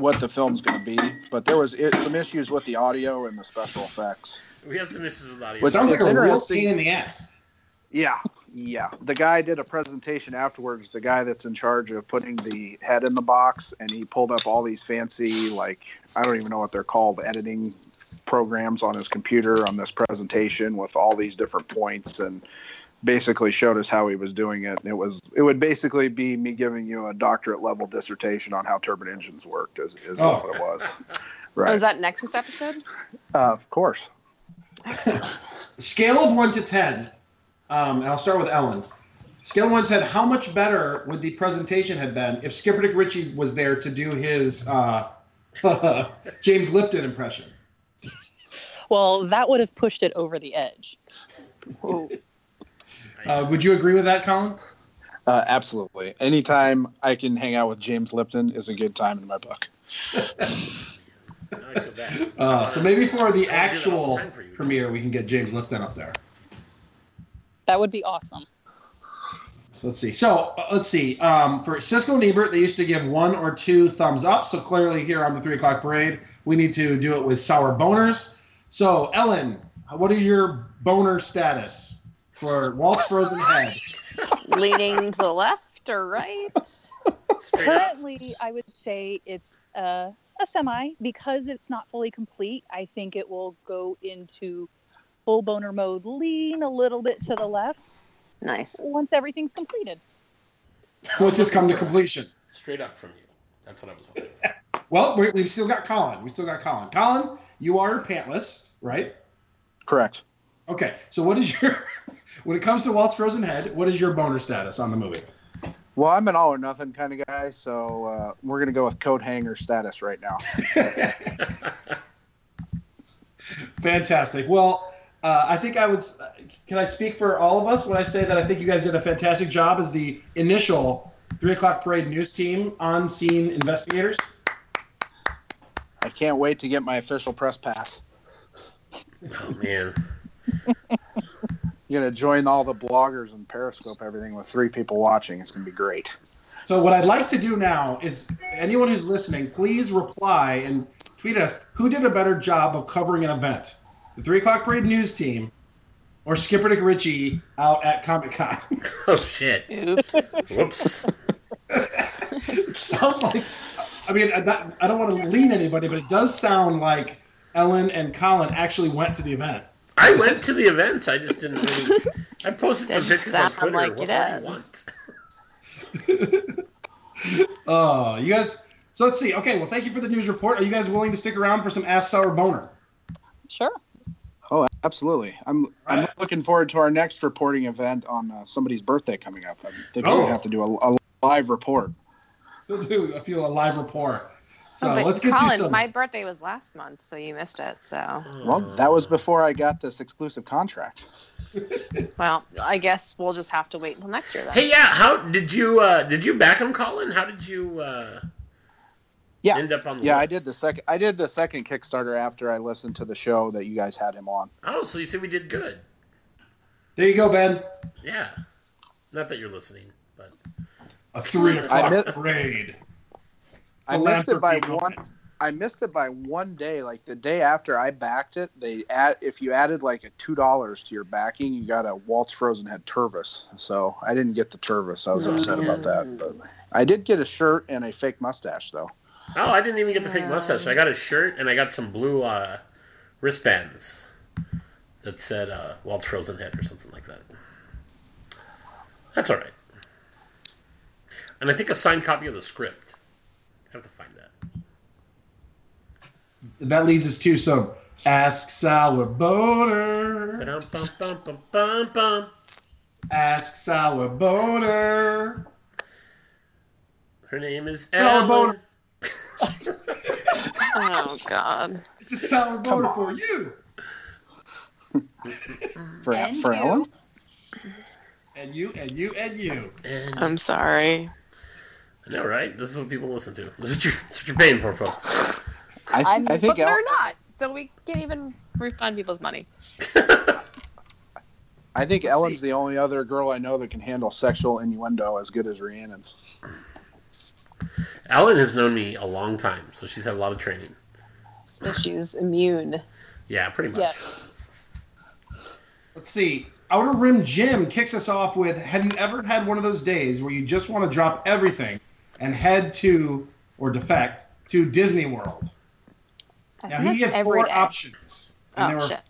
what the film's going to be, but there was it, some issues with the audio and the special effects. We have some issues with audio. What's- Sounds like a real pain in the ass. Yeah, yeah. The guy did a presentation afterwards. The guy that's in charge of putting the head in the box, and he pulled up all these fancy, like I don't even know what they're called, editing programs on his computer on this presentation with all these different points, and basically showed us how he was doing it. It was it would basically be me giving you a doctorate level dissertation on how turbine engines worked. Is, is Oh. what it was. Oh, Right. is that next week's episode? uh, of course. Scale of one to ten. Um, and I'll start with Ellen. Scale of one to ten. How much better would the presentation have been if Skipper Dick Ritchie was there to do his uh, James Lipton impression? Well, that would have pushed it over the edge. Uh, would you agree with that, Colin? Uh, absolutely. Anytime I can hang out with James Lipton is a good time in my book. I feel bad. Uh, so maybe for the I do that all actual for you. premiere, we can get James Lipton up there. That would be awesome. So let's see. So uh, let's see. Um, for Siskel and Ebert, they used to give one or two thumbs up. So clearly, here on the three o'clock parade, we need to do it with sour boners. So Ellen, what is your boner status for Walt's Frozen Head? Leaning to the left or right? Currently, I would say it's uh, a semi because it's not fully complete. I think it will go into full boner mode, lean a little bit to the left Nice. once everything's completed. Once it's come to completion. Straight up from you. That's what I was hoping. Well, we've still got Colin. We still got Colin. Colin, you are pantless, right? Correct. Okay. So what is your, when it comes to Walt's Frozen Head, what is your boner status on the movie? Well, I'm an all or nothing kind of guy, so uh, we're going to go with coat hanger status right now. Fantastic. Well, uh, I think I would. Can I speak for all of us when I say that I think you guys did a fantastic job as the initial three o'clock parade news team on scene investigators? I can't wait to get my official press pass. Oh man. You're going to join all the bloggers and Periscope everything with three people watching. It's going to be great. So what I'd like to do now is anyone who's listening, please reply and tweet us who did a better job of covering an event, the three o'clock parade news team, or Skipper Dick Ritchie out at Comic Con. Oh shit. Oops. Whoops. sounds like I mean I not- I don't want to lean anybody, but it does sound like Ellen and Colin actually went to the event. I went to the events. I just didn't really. I posted some pictures on Twitter. like what you more do you want? oh, you guys. So let's see. Okay, well, thank you for the news report. Are you guys willing to stick around for some ass sour boner? Sure. Oh, absolutely. I'm I'm looking forward to our next reporting event on uh, somebody's birthday coming up. I think we're Oh. gonna have to do a, a live report. We'll do a few a live report. So Oh, but let's get Colin, to some. my birthday was last month, so you missed it. So, Well, that was before I got this exclusive contract. well, I guess we'll just have to wait until next year then. Hey, yeah. How did you uh, did you back him, Colin? How did you uh, Yeah. end up on the Yeah, I did the second. I did the second Kickstarter after I listened to the show that you guys had him on. Oh, so you said we did good. there you go, Ben. Yeah. Not that you're listening, but A three I o'clock mi- parade. I missed it by one. moment. I missed it by one day. Like the day after I backed it, they add if you added like a two dollars to your backing, you got a Walt's Frozen Head Tervis. So I didn't get the Tervis. I was upset about that. But I did get a shirt and a fake mustache though. oh, I didn't even get the fake mustache. I got a shirt and I got some blue uh, wristbands that said uh, Walt's Frozen Head or something like that. That's all right. And I think a signed copy of the script. I have to find that. That leads us to some Ask Sour Boner. Ask Sour Boner. Her name is Sour Ellen. boner. Oh God. It's a sour boner for you. For And for you. Ellen, And you, and you, and you. And I'm sorry. I know, right? This is what people listen to. This is what you're, this is what you're paying for, folks. I, I'm- I think but El- they're not. So we can't even refund people's money. I think Ellen's the only other girl I know that can handle sexual innuendo as good as Rhiannon. Ellen has known me a long time, so she's had a lot of training. So she's immune. Yeah, pretty much. Yes. Let's see. Outer Rim Jim kicks us off with Have you ever had one of those days where you just want to drop everything and head to, or defect, to Disney World? I Now, he had four every day. options. And, there Oh were, shit.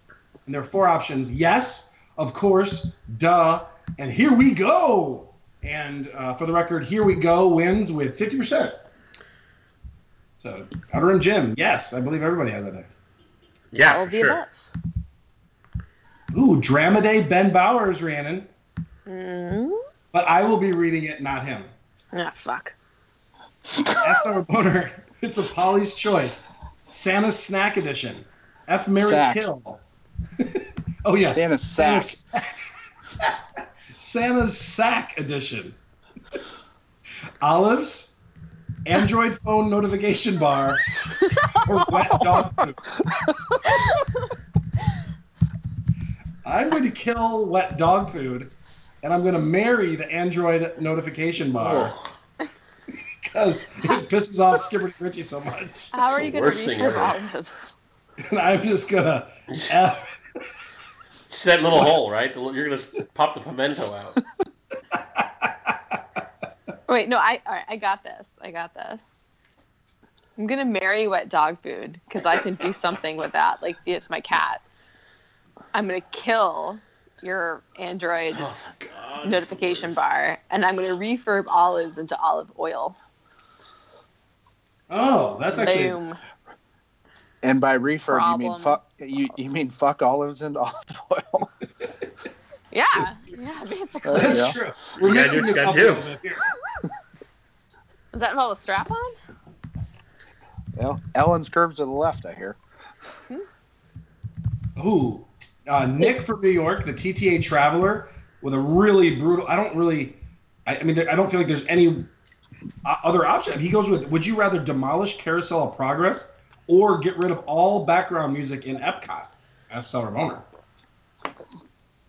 and there were four options yes, of course, duh, and here we go. And uh, for the record, here we go wins with 50%. So, Outer Rim Jim, yes, I believe everybody has that day. Yeah, All for sure. Ooh, Drama Day Ben Bowers, Rhiannon. Mm-hmm. But I will be reading it, not him. Ah, fuck. SR Boner. It's a Polly's choice. Santa's Snack Edition. F Mary Sack. Kill. oh yeah. Santa's sack. Santa's Sack. Santa's Sack Edition. Olives. Android phone notification bar. or wet dog food. I'm going to kill wet dog food, and I'm going to marry the Android notification bar Ugh. Because it pisses off Skipper Ritchie so much. How are you going to worst thing read ever. olives? And I'm just gonna F Just that little hole, right? The, you're gonna pop the pimento out. Wait, no, I all right, I got this. I got this. I'm gonna marry wet dog food because I can do something with that, like feed it to my cats. I'm gonna kill your Android Oh, God. notification bar, and I'm gonna refurb olives into olive oil. Oh, that's actually Boom. And by refurb, you mean fuck. You, you mean fuck olives and olive oil. Yeah, yeah, basically. That's go. true. We're You gotta mixing do what you this gotta up a do. little bit here. Does that involve a strap on? Well, Ellen's curves to the left, I hear. Ooh, uh, Nick from New York, the TTA Traveler, with a really brutal. I don't really. I, I mean, there, I don't feel like there's any uh, other option. He goes with: Would you rather demolish Carousel of Progress or get rid of all background music in Epcot? as Sour Boner.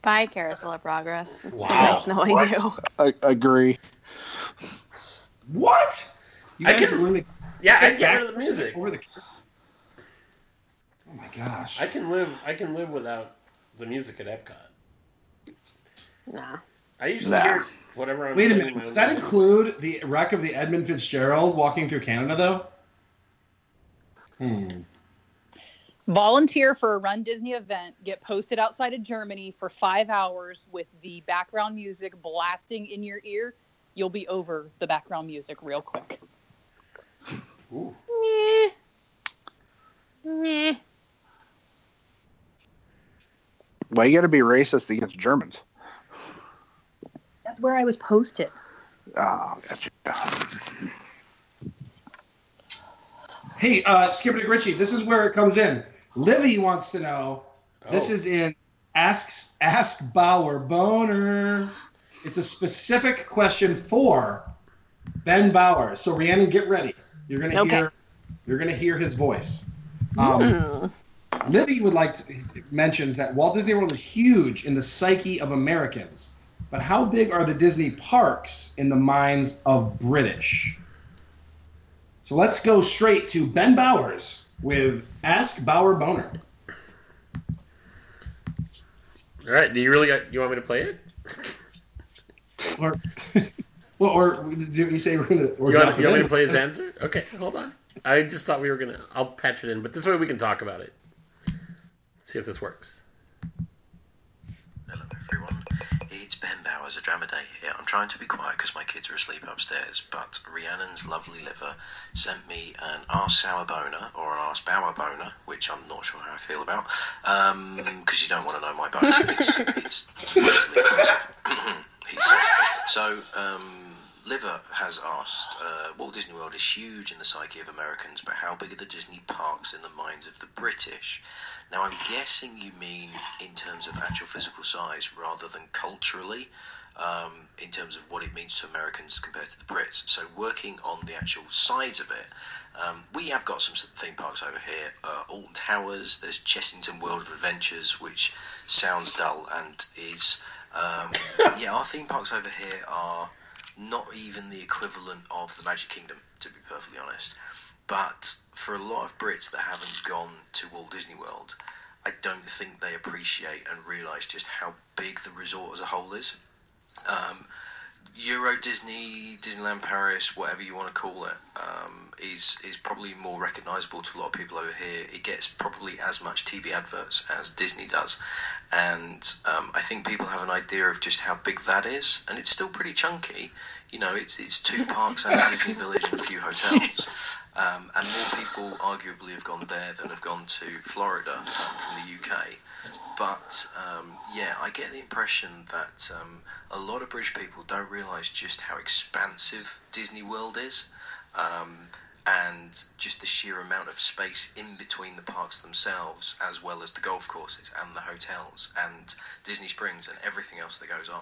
Bye, Carousel of Progress. It's Wow. nice knowing What? you. I, agree. What? You I guys can- are really Yeah, I Get get rid of the music. over the. Oh my gosh! I can live. I can live without the music at Epcot. Nah. I usually Nah. hear whatever I'm. Wait a minute. Does that time. include the wreck of the Edmund Fitzgerald walking through Canada, though? Hmm. Volunteer for a Run Disney event. Get posted outside of Germany for five hours with the background music blasting in your ear. you'll be over the background music real quick. Ooh. Meh. Meh. Why you got to be racist against Germans? That's where I was posted. Oh, gotcha. Hey, uh, Skipper Dick Ritchie, this is where it comes in. Livy wants to know. This Oh. is in Ask Ask Bauer Boner. It's a specific question for Ben Bauer. So Rhiannon, get ready. You're gonna Okay. hear. You're gonna hear his voice. Um, Hmm. Livy would like to mentions that Walt Disney World is huge in the psyche of Americans, but how big are the Disney parks in the minds of British? So let's go straight to Ben Bowers with Ask Bower Boner. All right. Do you really got? You want me to play it? Or, well, or did you say we're gonna? Or You want, you want me to play his answer? Okay, hold on. I just thought we were gonna. I'll patch it in, but this way we can talk about it. See if this works. Hello everyone, it's Ben Bowers of Drama Day here. I'm trying to be quiet because my kids are asleep upstairs, but Rhiannon's lovely liver sent me an Ask Sour Boner, or an Ask Bauer Boner, which I'm not sure how I feel about, because you don't want to know my boner. It's, it's mentally he says. So, um, Liver has asked, uh, Walt Disney World is huge in the psyche of Americans, but how big are the Disney parks in the minds of the British? Now, I'm guessing you mean in terms of actual physical size rather than culturally, um, in terms of what it means to Americans compared to the Brits. So, working on the actual size of it, um, we have got some theme parks over here. Uh, Alton Towers, there's Chessington World of Adventures, which sounds dull and is. Um, yeah, our theme parks over here are not even the equivalent of the Magic Kingdom, to be perfectly honest. But for a lot of Brits that haven't gone to Walt Disney World, I don't think they appreciate and realise just how big the resort as a whole is. Um, Euro Disney, Disneyland Paris, whatever you want to call it, um, is is probably more recognisable to a lot of people over here. It gets probably as much TV adverts as Disney does, and um, I think people have an idea of just how big that is, and it's still pretty chunky. You know, it's it's two parks and a Disney Village and a few hotels, um, and more people arguably have gone there than have gone to Florida um, from the UK. But um, yeah, I get the impression that um, a lot of British people don't realise just how expansive Disney World is, um, and just the sheer amount of space in between the parks themselves, as well as the golf courses and the hotels and Disney Springs and everything else that goes on.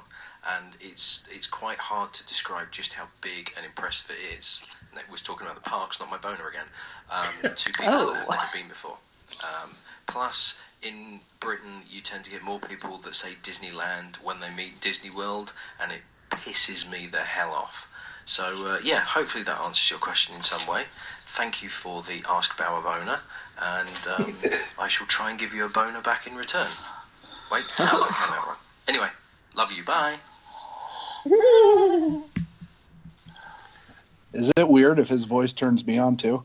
And it's it's quite hard to describe just how big and impressive it is. Nick was talking about the parks, not my boner again. Um, to people Oh. that have never been before. Um, plus, in Britain, you tend to get more people that say Disneyland when they meet Disney World, and it pisses me the hell off. So, uh, yeah, hopefully that answers your question in some way. Thank you for the Ask Bauer boner, and um, I shall try and give you a boner back in return. Wait, no, that came out wrong. Anyway, love you, bye. Is it weird if his voice turns me on too?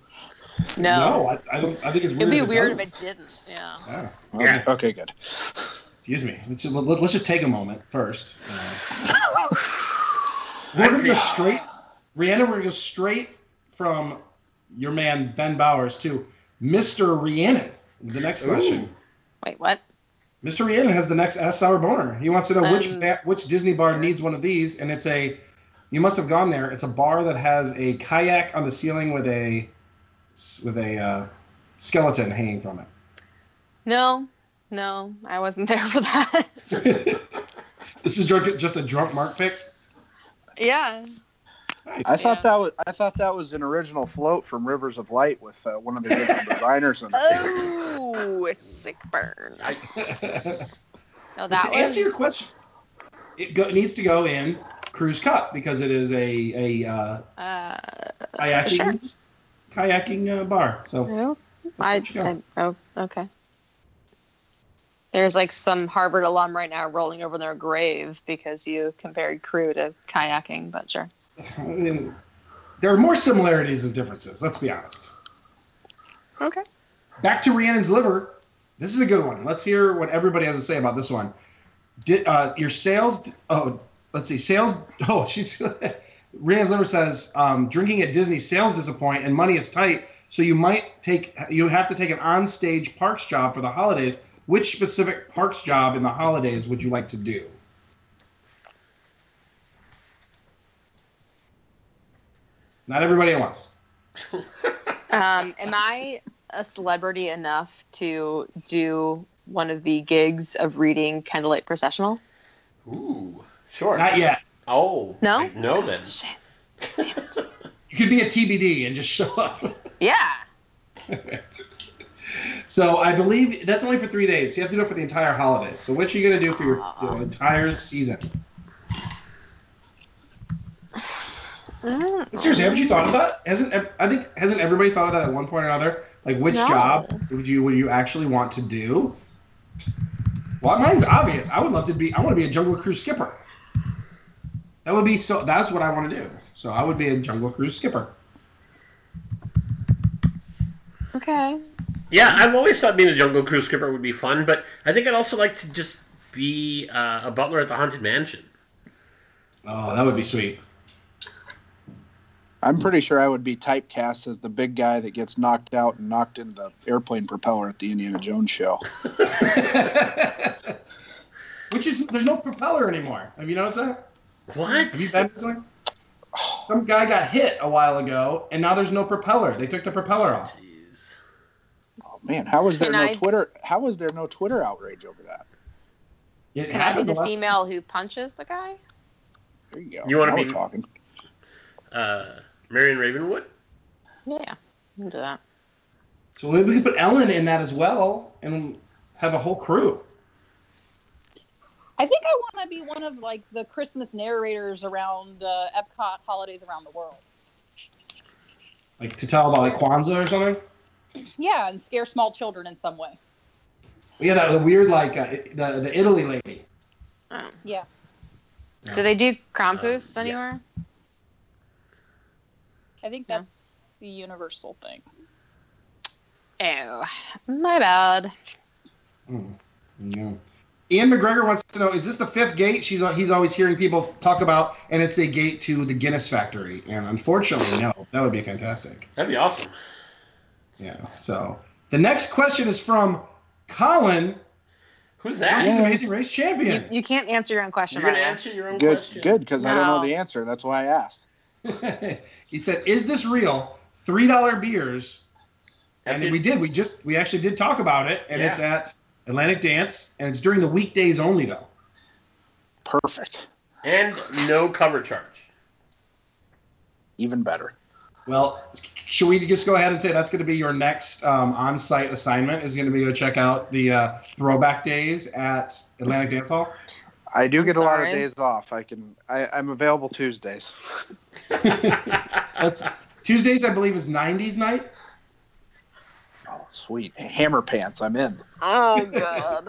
No. I, I don't. I think it's weird. It'd be if it weird if doesn't. it didn't. Yeah. Yeah. Yeah. Okay, good. Excuse me. Let's, just- let- let's just take a moment first. Uh, we're gonna straight, Rhiannon. We're gonna go straight from your man Ben Bowers to Mr. Rhiannon. The next question. Wait, what? Mr. Rhiannon has the next S Sour Boner. He wants to know which Um, ba- which Disney bar needs one of these, and it's a. You must have gone there. It's a bar that has a kayak on the ceiling with a with a uh, skeleton hanging from it. No, no, I wasn't there for that. this is drunk, just a drunk Mark pick. yeah. Nice. I thought Yeah. that was I thought that was an original float from Rivers of Light with uh, one of the original designers in it. Oh, a sick burn. I, No, that to answer your question, it go, needs to go in Crew's Cup because it is a a uh, Uh, kayaking Sure. kayaking uh, bar. So no, I, I. Oh, okay. There's like some Harvard alum right now rolling over their grave because you compared crew to kayaking, but sure. I mean, there are more similarities than differences. Let's be honest. Okay. Back to Rhiannon's liver. This is a good one. Let's hear what everybody has to say about this one. Did uh, your sales? Oh, let's see. Sales. Oh, she's Rena's Liver says um, drinking at Disney sales disappoint and money is tight, so you might take you have to take an on-stage parks job for the holidays. Which specific parks job in the holidays would you like to do? Not everybody at once. Um, am I a celebrity enough to do one of the gigs of reading Candlelight Processional? Ooh, sure. Not yet. Oh, No? No, then. Shit. Damn it. You could be a TBD and just show up. Yeah. So I believe that's only for three days. You have to do it for the entire holiday. So what are you going to do for your, your entire season? Mm, Seriously, haven't you thought of that? Hasn't I think hasn't everybody thought of that at one point or another? Like which No. job would you would you actually want to do? Well, mine's obvious. I would love to be. I want to be a Jungle Cruise skipper. That would be so. That's what I want to do. So I would be a Jungle Cruise skipper. Okay. Yeah, I've always thought being a Jungle Cruise skipper would be fun, but I think I'd also like to just be uh, a butler at the Haunted Mansion. Oh, that would be sweet. I'm pretty sure I would be typecast as the big guy that gets knocked out and knocked into the airplane propeller at the Indiana Jones show. Which is there's no propeller anymore. Have you noticed that? What? Have you been to something? Some guy got hit a while ago, and now there's no propeller. They took the propeller off. Jeez. Oh man, how was there Can no I- Twitter? How was there no Twitter outrage over that? It Can I be the the female who punches the guy? There you go. You wanna be- talking? Uh, Marion Ravenwood? Yeah. I'll do that. So maybe we could put Ellen in that as well, and have a whole crew. I think I want to be one of like the Christmas narrators around uh, Epcot holidays around the world. Like to tell about like Kwanzaa or something. Yeah, and scare small children in some way. Yeah, that the weird like uh, the the Italy lady. Oh. Yeah. Do they do Krampus Um, yeah. Anywhere? I think Yeah. that's the universal thing. Oh, my bad. Hmm. Yeah. Ian McGregor wants to know: Is this the fifth gate? She's he's always hearing people talk about, and it's a gate to the Guinness factory. And unfortunately, no. That would be fantastic. That'd be awesome. Yeah. So the next question is from Colin. Who's He's that? an Amazing Race champion. you can't answer your own question. You're by gonna the answer your own Good, question. good, because I don't know the answer. That's why I asked. he said, "Is this real? Three dollar beers." And the- we did. We just we actually did talk about it, and Yeah. it's at Atlantic Dance, and it's during the weekdays only though. Perfect. and no cover charge. Even better. Well, should we just go ahead and say that's going to be your next um, on-site assignment? Is going to be go check out the uh, throwback days at Atlantic Dance Hall. I do get a lot of days off. I can. I, I'm available Tuesdays. That's Tuesdays, I believe, is '90s night. Oh, sweet. Hammer pants. I'm in. Oh god.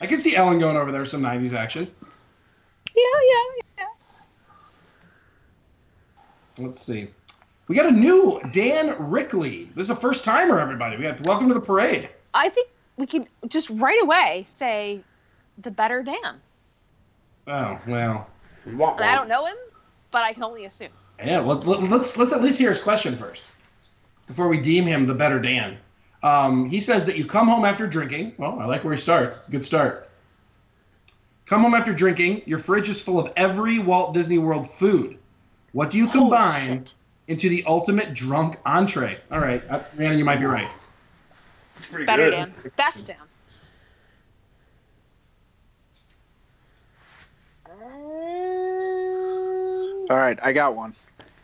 I can see Ellen going over there some '90s action. Yeah, yeah. Yeah. Let's see. We got a new Dan Rickley. This is a first timer, everybody. We got welcome to the parade. I think we could just right away say the better Dan. Oh well. I don't know him, but I can only assume. Yeah, well, let- let's let's at least hear his question first before we deem him the better Dan. Um, he says that you come home after drinking. Well, I like where he starts. It's a good start. Come home after drinking. Your fridge is full of every Walt Disney World food. What do you combine shit. into the ultimate drunk entree? All right, uh, Rhiannon, you might be right. It's pretty Better good. Dan. Best Dan. All right, I got one.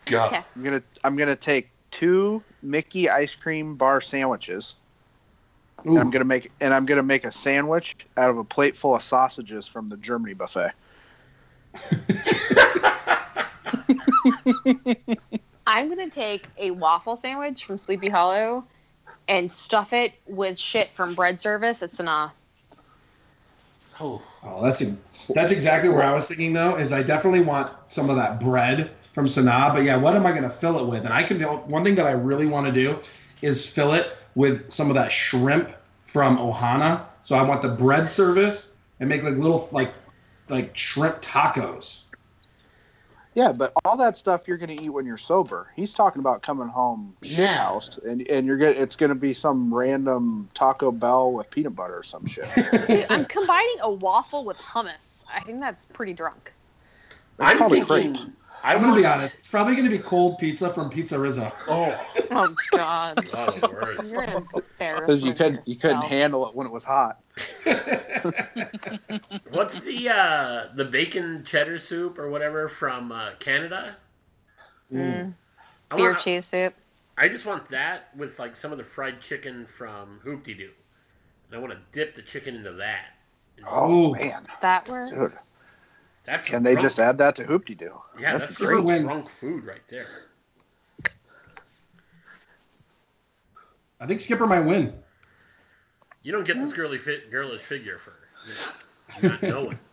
Go. Okay. I'm gonna. I'm gonna take two Mickey ice cream bar sandwiches. And I'm gonna make and I'm gonna make a sandwich out of a plate full of sausages from the Germany buffet. I'm gonna take a waffle sandwich from Sleepy Hollow and stuff it with shit from bread service at Sanaa. Oh, oh, that's a, that's exactly where I was thinking though. Is I definitely want some of that bread from Sanaa, but yeah, what am I going to fill it with? And I can do one thing that I really want to do is fill it with some of that shrimp from Ohana. So I want the bread service and make like little like like shrimp tacos. Yeah, but all that stuff you're going to eat when you're sober. He's talking about coming home shit Yeah. housed, and and you're gonna it's going to be some random Taco Bell with peanut butter or some shit. Dude, I'm combining a waffle with hummus. I think that's pretty drunk. That's I'm called a thinking. crepe. I I'm gonna be honest. It's probably gonna be cold pizza from PizzeRizzo. Oh, Oh God. God, the worst. You're. Because you couldn't you couldn't handle it when it was hot. What's the uh, the bacon cheddar soup or whatever from uh, Canada? Mm, I beer want, cheese soup. I just want that with like some of the fried chicken from Hoop Doo, and I want to dip the chicken into that. Oh Ooh. man, That works. Dude. That's can they drunk- just add that to Hoop-Dee-Doo? Yeah, that's, that's, great. just Wins. drunk food right there. I think Skipper might win. You don't get this girly fit, girlish figure for you know not knowing.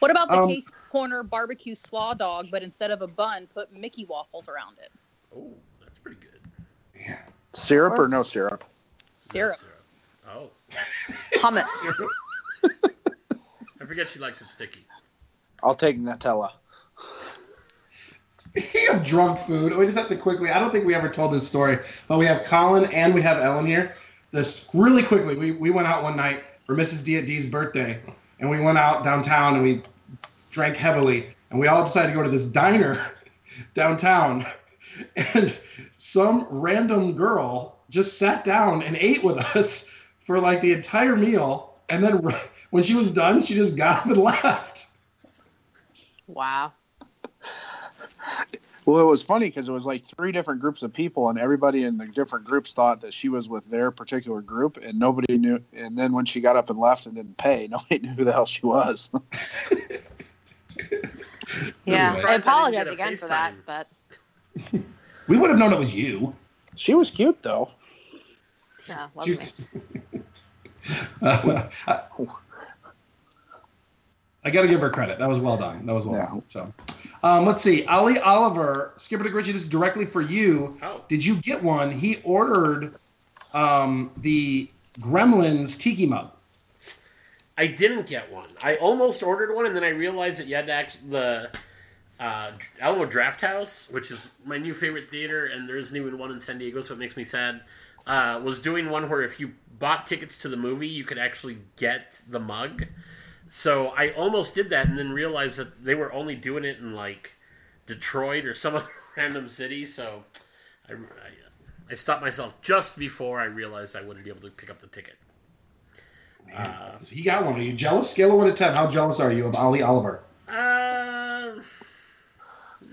What about the Um, Case Corner barbecue slaw dog, but instead of a bun, put Mickey waffles around it? Oh, that's pretty good. Yeah. syrup or no syrup? Syrup. Oh, Hummus. I forget she likes it sticky. I'll take Nutella. Speaking of drunk food, we just have to quickly. I don't think we ever told this story, but we have Colin and we have Ellen here. This really quickly. We, we went out one night for Mrs. D at D's birthday, and we went out downtown and we drank heavily, and we all decided to go to this diner downtown, and some random girl just sat down and ate with us for like the entire meal, and then when she was done, she just got up and left. Wow. Well, it was funny because it was like three different groups of people, and everybody in the different groups thought that she was with their particular group, and nobody knew. And then when she got up and left and didn't pay, nobody knew who the hell she was. Yeah. surprised I I apologize get a again for that, but We would have known it was you. she was cute though. Yeah, love You- me. Uh, I, I got to give her credit. That was well done. That was well Yeah. done. So, um, let's see. Ali Oliver, Skipper Dick Ritchie, this is directly for you. Oh, Did you get one? He ordered um, the Gremlins Tiki mug. I didn't get one. I almost ordered one, and then I realized that you had to actually the uh, Alamo Draft House, which is my new favorite theater, and there isn't even one in San Diego, so it makes me sad. Uh, was doing one where if you bought tickets to the movie, you could actually get the mug. So I almost did that, and then realized that they were only doing it in like Detroit or some other random city. So I, I, I stopped myself just before I realized I wouldn't be able to pick up the ticket. Uh, he got one. Are you jealous? Scale of one to ten. How jealous are you of Ali Oliver? Uh,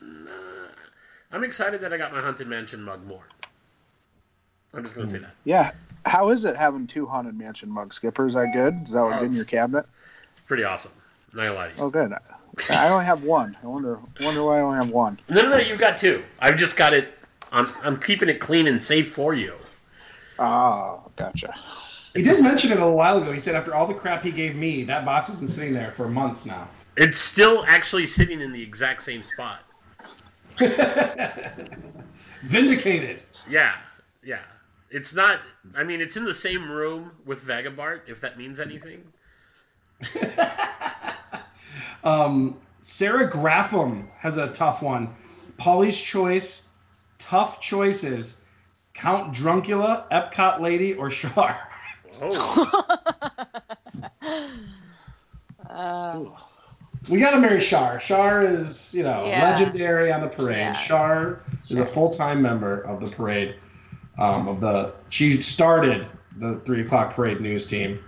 nah. I'm excited that I got my Haunted Mansion mug more. I'm just gonna say that. Yeah. How is it having two haunted mansion mug skippers? Is that good? Is that what Oh, good in your cabinet? Pretty awesome. Not gonna lie to you. Oh, good. I only have one. I wonder wonder why I only have one. No, no, no. You've got two. I've just got it. I'm, I'm keeping it clean and safe for you. Oh, gotcha. He did mention it a little while ago. He said after all the crap he gave me, that box has been sitting there for months now. It's still actually sitting in the exact same spot. Vindicated. Yeah, yeah. It's not. I mean, it's in the same room with Vagabart, if that means anything. Um, Sarah Graffam has a tough one. Polly's choice, tough choices. Count Druncula, Epcot Lady, or Shar. Oh, Uh, We gotta marry Shar. Shar is, you know, Yeah. legendary on the parade. Yeah. Shar is a full-time member of the parade. Um, of the she started the three o'clock parade news team.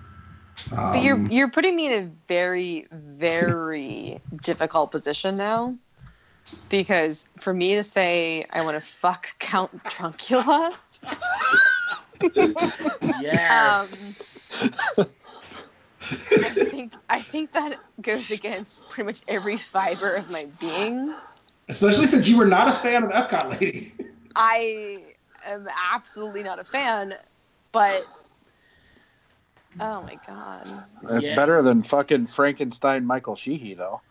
Um, but you're you're putting me in a very very difficult position now, because for me to say I want to fuck Count Druncula, yes. I think I think that goes against pretty much every fiber of my being. especially since you were not a fan of Epcot Lady. I am absolutely not a fan, but oh my god. It's Yeah. better than fucking Frankenstein Michael Sheehy, though.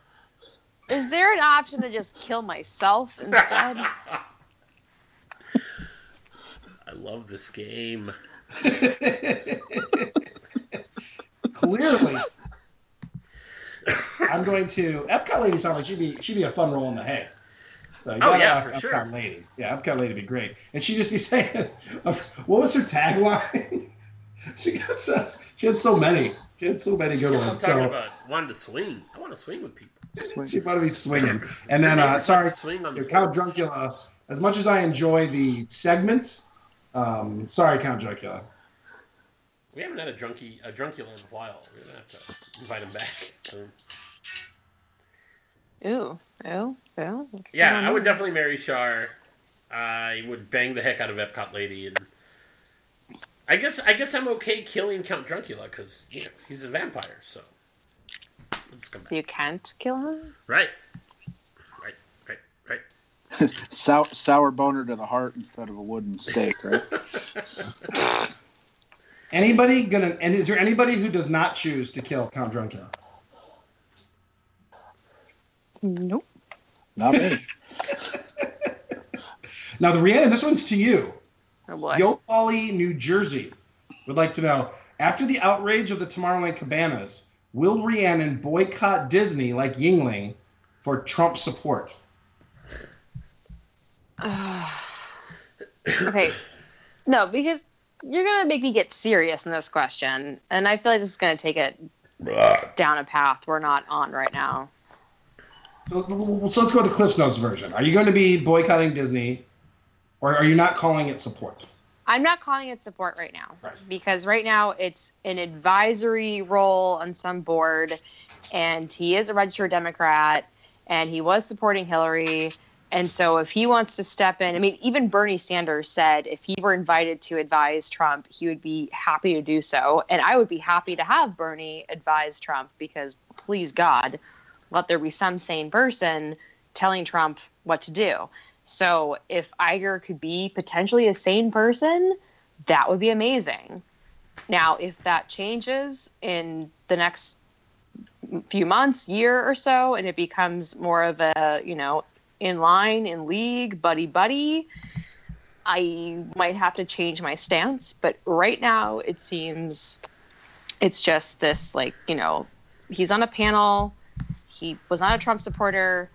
Is there an option to just kill myself instead? I love this game. Clearly, I'm going to Epcot lady. Sound like she'd be she'd be a fun roll in the hay. So you Oh, gotta yeah, ask for Epcot sure. lady. Yeah, Epcot lady would be great, and she'd just be saying, what was her tagline? she got so, she had so many. She had so many good I'm ones. talking So about wanting to swing. I want to swing with people. she wanted to be swinging, and then uh, sorry, swing on Count Druncula. As much as I enjoy the segment, um, sorry, Count Druncula. We haven't had a drunkie a drunkula in a while. We're gonna have to invite him back. soon. Ooh, ooh, ooh. Yeah, I would definitely marry Shar. I would bang the heck out of Epcot Lady, and I guess I guess I'm okay killing Count Druncula because you know, he's a vampire. So let's come back. You can't kill him. Right, right, right, right. Sour, sour boner to the heart instead of a wooden stake, right? Anybody gonna? And is there anybody who does not choose to kill Count Druncula? Nope. Not me. Now, the Rhiannon, this one's to you. Oh boy. Yopali, New Jersey, would like to know after the outrage of the Tomorrowland Cabanas, will Rhiannon boycott Disney like Yuengling for Trump support? okay. No, because you're gonna make me get serious in this question, and I feel like this is gonna take it down a path we're not on right now. So, let's go with the Cliffs Notes version. Are you going to be boycotting Disney, or are you not calling it support? I'm not calling it support right now Right. because right now it's an advisory role on some board, and he is a registered Democrat, and he was supporting Hillary. And so, if he wants to step in, I mean, even Bernie Sanders said if he were invited to advise Trump, he would be happy to do so. And I would be happy to have Bernie advise Trump because, please God, let there be some sane person telling Trump what to do. So if Iger could be potentially a sane person, that would be amazing. Now, if that changes in the next few months, year or so, and it becomes more of a, you know, in line, in league, buddy buddy, I might have to change my stance. But right now, it seems it's just this, like, you know, he's on a panel. He was not a Trump supporter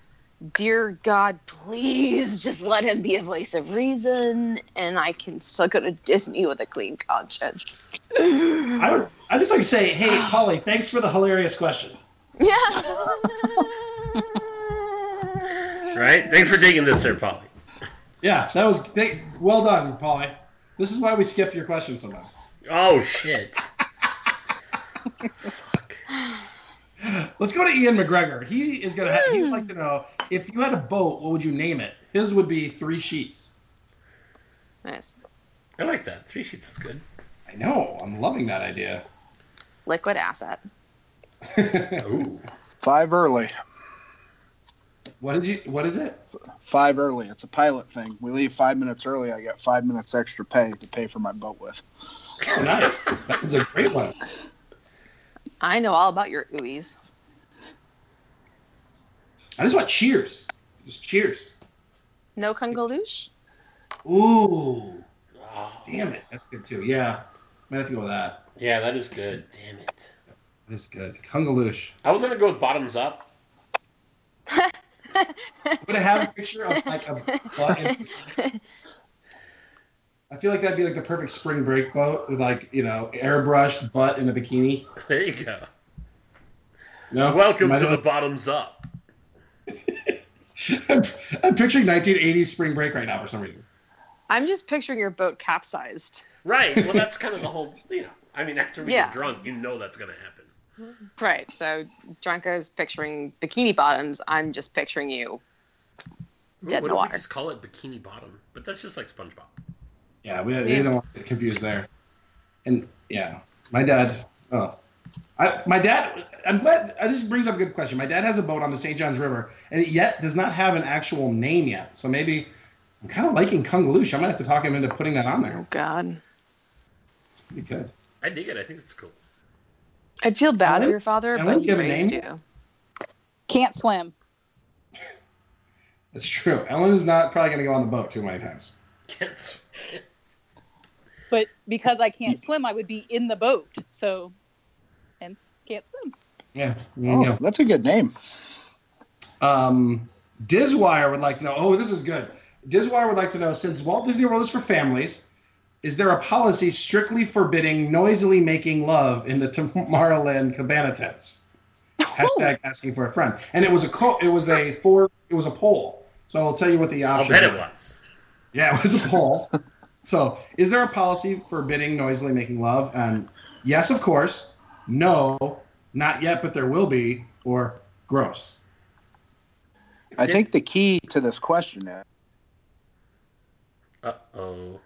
dear God, please just let him be a voice of reason, and I can still go to Disney with a clean conscience. I would. I just like to say, hey, Polly, thanks for the hilarious question. Yeah. Right. Thanks for taking this, Sir Polly. Yeah, that was they, well done, Polly. This is why we skip your question sometimes. Oh shit. Let's go to Ian McGregor. He is gonna. Ha- he'd like hmm. to know if you had a boat, what would you name it? His would be three sheets. nice. I like that. Three sheets is good. I know. I'm loving that idea. Liquid asset. Ooh. Five early. What did you? What is it? Five early. It's a pilot thing. We leave five minutes early. I get five minutes extra pay to pay for my boat with. Oh, nice. that is a great one. I know all about your ooies. I just want cheers. Just cheers. No kungaloosh? Ooh, Oh, damn it. That's good too. Yeah, might have to go with that. yeah, that is good. Damn it. That's good. Kungaloosh. I was gonna go with bottoms up. Would it have a picture of like a button. I feel like that'd be like the perfect spring break boat with like you know airbrushed butt in a bikini. There you go. No, Welcome to the bottoms up. I'm, I'm picturing 1980s spring break right now for some reason. I'm just picturing your boat capsized. Right. Well, that's kind of the whole. You know. I mean, after we Yeah. get drunk, you know that's gonna happen. Right. So Drunko's picturing bikini bottoms. I'm just picturing you Ooh, dead in what the if we water. just call it bikini bottom? But that's just like SpongeBob. Yeah, we, we Yeah. don't want to get confused there. And yeah, my dad. Oh, I, my dad. I'm glad. uh, This brings up a good question. My dad has a boat on the St. Johns River, and it yet does not have an actual name yet. So maybe I'm kind of liking Kungaloosh. I might have to talk him into putting that on there. Oh God. Pretty good. I dig it. I think it's cool. I'd feel bad Ellen? for your father, Ellen, but do he you a raised name? you. Can't swim. That's true. Ellen is not probably going to go on the boat too many times. Can't swim. But because I can't swim, I would be in the boat. So, hence. can't swim. Yeah. Oh, go. that's a good name. Um, Dizwire would like to know. Oh, this is good. Dizwire would like to know since Walt Disney World is for families, is there a policy strictly forbidding noisily making love in the Tomorrowland cabana tents? Hashtag asking for a friend. And it was a co- it was a four it was a poll. So I'll tell you what the I'll bet it was. Yeah, it was a poll. so, is there a policy forbidding noisily making love? And yes, of course. No, not yet, but there will be. Or gross. I think the key to this question is Uh oh.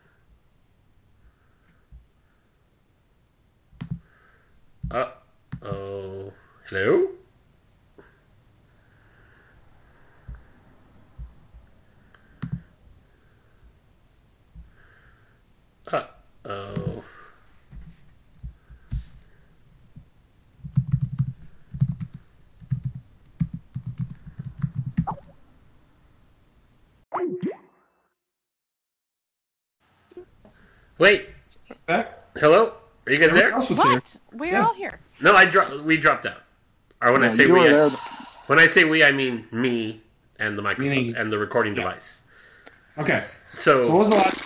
Uh oh. Hello? Uh oh. Wait. Back? Hello? Are you guys Everyone there? else was here. What? We're Yeah. all here. No, I dro- we dropped out. Or when I say you we, were I, there. when I say we, I mean me and the microphone Meaning- and the recording yeah. device. Okay. So, So what was the last?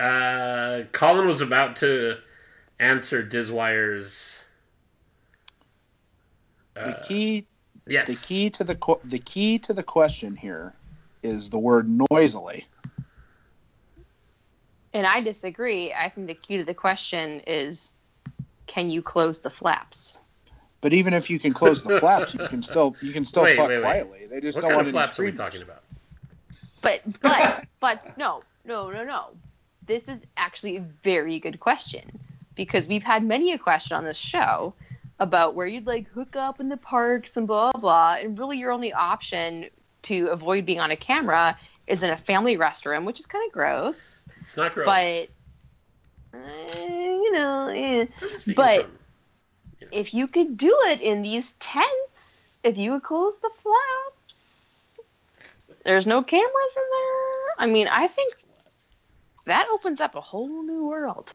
uh, Colin was about to answer Dizwire's. The Uh, key yes. the key to the qu- the key to the question here is the word noisily. And I disagree. I think the key to the question is can you close the flaps? But even if you can close the flaps, you can still you can still Wait, fuck wait, wait. quietly. They just What don't kind want of any flaps are we talking about? But but but no, no, no, no. This is actually a very good question because we've had many a question on this show about where you'd like hook up in the parks and blah blah, blah and really your only option to avoid being on a camera is in a family restroom, which is kind of gross. It's not gross. But uh, you know, eh. I'm just speaking but- from- if you could do it in these tents, if you would close the flaps, there's no cameras in there. I mean, I think that opens up a whole new world.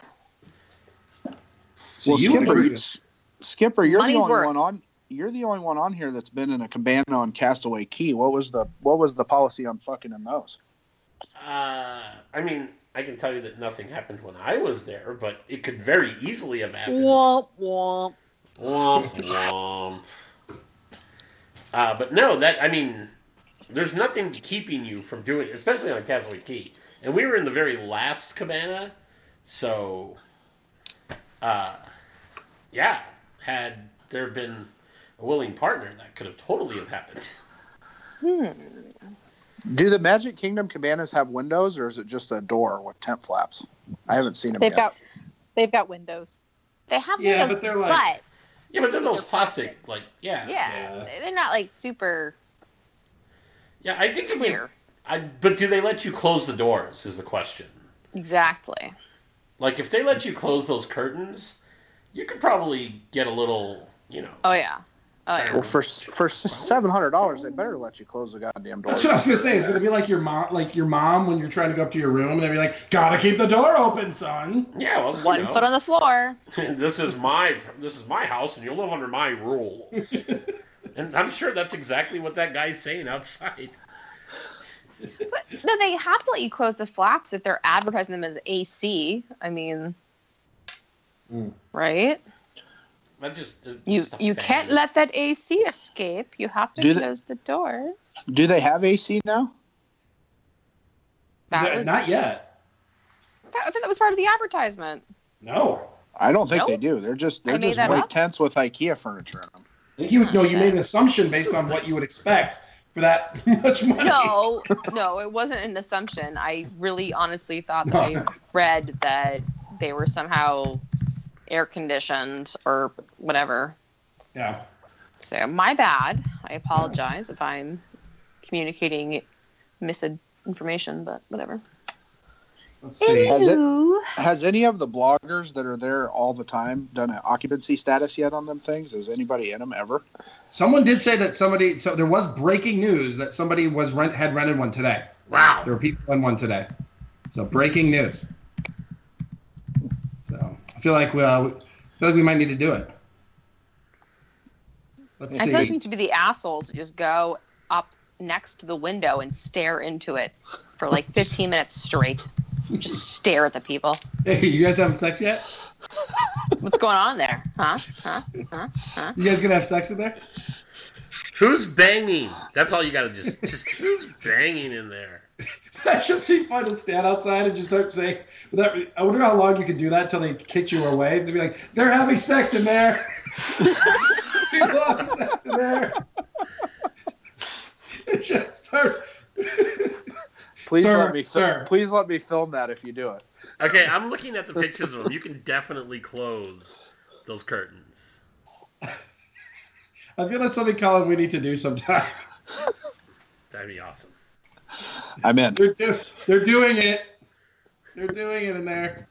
So well, you Skipper, agree you, Skipper, you're Money's the only worth. one on. You're the only one on here that's been in a cabana on Castaway Cay. What was the What was the policy on fucking in those? Uh, I mean, I can tell you that nothing happened when I was there, but it could very easily have happened. Womp womp. Womp womp. Uh, but no, that I mean, there's nothing keeping you from doing, especially on Castaway Cay. And we were in the very last cabana, so, uh, yeah, had there been a willing partner, that could have totally have happened. Hmm. Do the Magic Kingdom cabanas have windows, or is it just a door with tent flaps? I haven't seen them They've yet. got they've got windows. They have Yeah, windows, but they're like- but Yeah, but they're those plastic, like, yeah, yeah, Yeah. they're not like super yeah. I think if you, clear. I, but do they let you close the doors? Is the question. Exactly. Like if they let you close those curtains, you could probably get a little, you know. Oh yeah. Oh yeah. Well, for for seven hundred dollars, they better let you close the goddamn door. That's what I was gonna say. It's gonna be like your mom, like your mom when you're trying to go up to your room, and they'd be like, "Gotta keep the door open, son." Yeah, well, One know, foot on the floor. this is my this is my house, and you live under my rules. and I'm sure that's exactly what that guy's saying outside. But no, they have to let you close the flaps if they're advertising them as AC. I mean, Mm. right? That just You just you fan. can't let that AC escape. You have to Do they- close the doors. Do they have AC now? That Th- was Not yet. that, I think that was part of the advertisement. No. I don't think Nope. they do. They're just they're just that white up. tents with IKEA furniture in them. You Oh, no, you made an oh, assumption based on what you would expect for that much money. No, no, it wasn't an assumption. I really honestly thought that I read that they were somehow air conditioned or whatever. Yeah. So my bad. I apologize if I'm communicating misinformation, but whatever. Let's see. Has it- Has any of the bloggers that are there all the time done an occupancy status yet on them things? Is anybody in them ever? Someone did say that somebody. So there was breaking news that somebody was rent had rented one today. Wow. There were people in one today. So breaking news. So I feel like we, uh, we feel like we might need to do it. Let's I see. feel like we need to be the assholes to just go up next to the window and stare into it for like 15 minutes straight. Just stare at the people. Hey, you guys having sex yet? What's going on there? Huh? Huh? Huh? Huh? You guys gonna have sex in there? Who's banging? That's all you gotta just just who's banging in there? That's just be fun to stand outside and just start saying. That, I wonder how long you can do that until they kick you away. To be like, they're having sex in there. People having sex in there. It just start. Please Sir, let me. sir. Please let me film that if you do it. Okay, I'm looking at the pictures of them. You can definitely close those curtains. I feel that's something, Colin, we need to do sometime. That'd be awesome. I'm in. They're, do- they're doing it. They're doing it in there.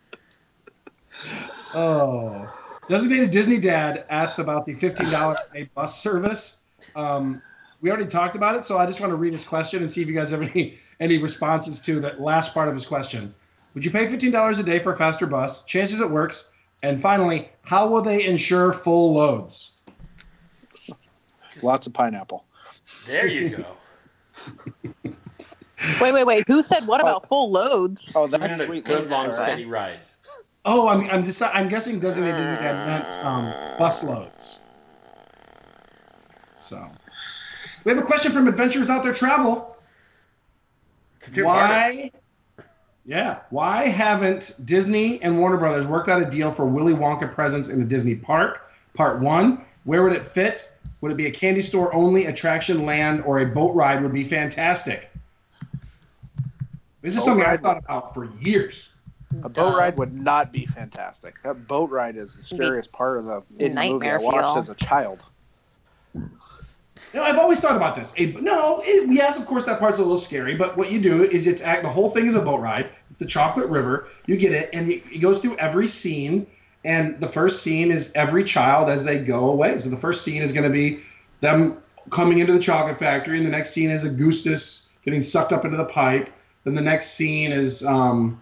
Oh. Designated Disney Dad asked about the $15 a bus service. Um, we already talked about it, so I just want to read his question and see if you guys have any, any responses to that last part of his question. Would you pay $15 a day for a faster bus? Chances it works. And finally, how will they ensure full loads? Lots of pineapple. There you go. Wait, wait, wait. Who said what about full loads? Oh, that's a sweet. good long Sorry. steady ride. Oh, I'm, I'm, deci- I'm guessing designated Disney Dad meant um, bus loads. So, we have a question from Adventures Out There Travel. It's a two-parter. Why? Yeah. Why haven't Disney and Warner Brothers worked out a deal for Willy Wonka presence in the Disney park? Part one. Where would it fit? Would it be a candy store only, attraction land, or a boat ride would be fantastic? This is Boat something I've thought about for years. A boat Duh. ride would not be fantastic. That boat ride is the It'd scariest part of the movie I watched feel. as a child. No, I've always thought about this. A, no, it, yes, of course that part's a little scary, but what you do is it's act, the whole thing is a boat ride. It's the Chocolate River. You get it, and it, it goes through every scene. And the first scene is every child as they go away. So the first scene is going to be them coming into the chocolate factory, and the next scene is Augustus getting sucked up into the pipe. Then the next scene is um,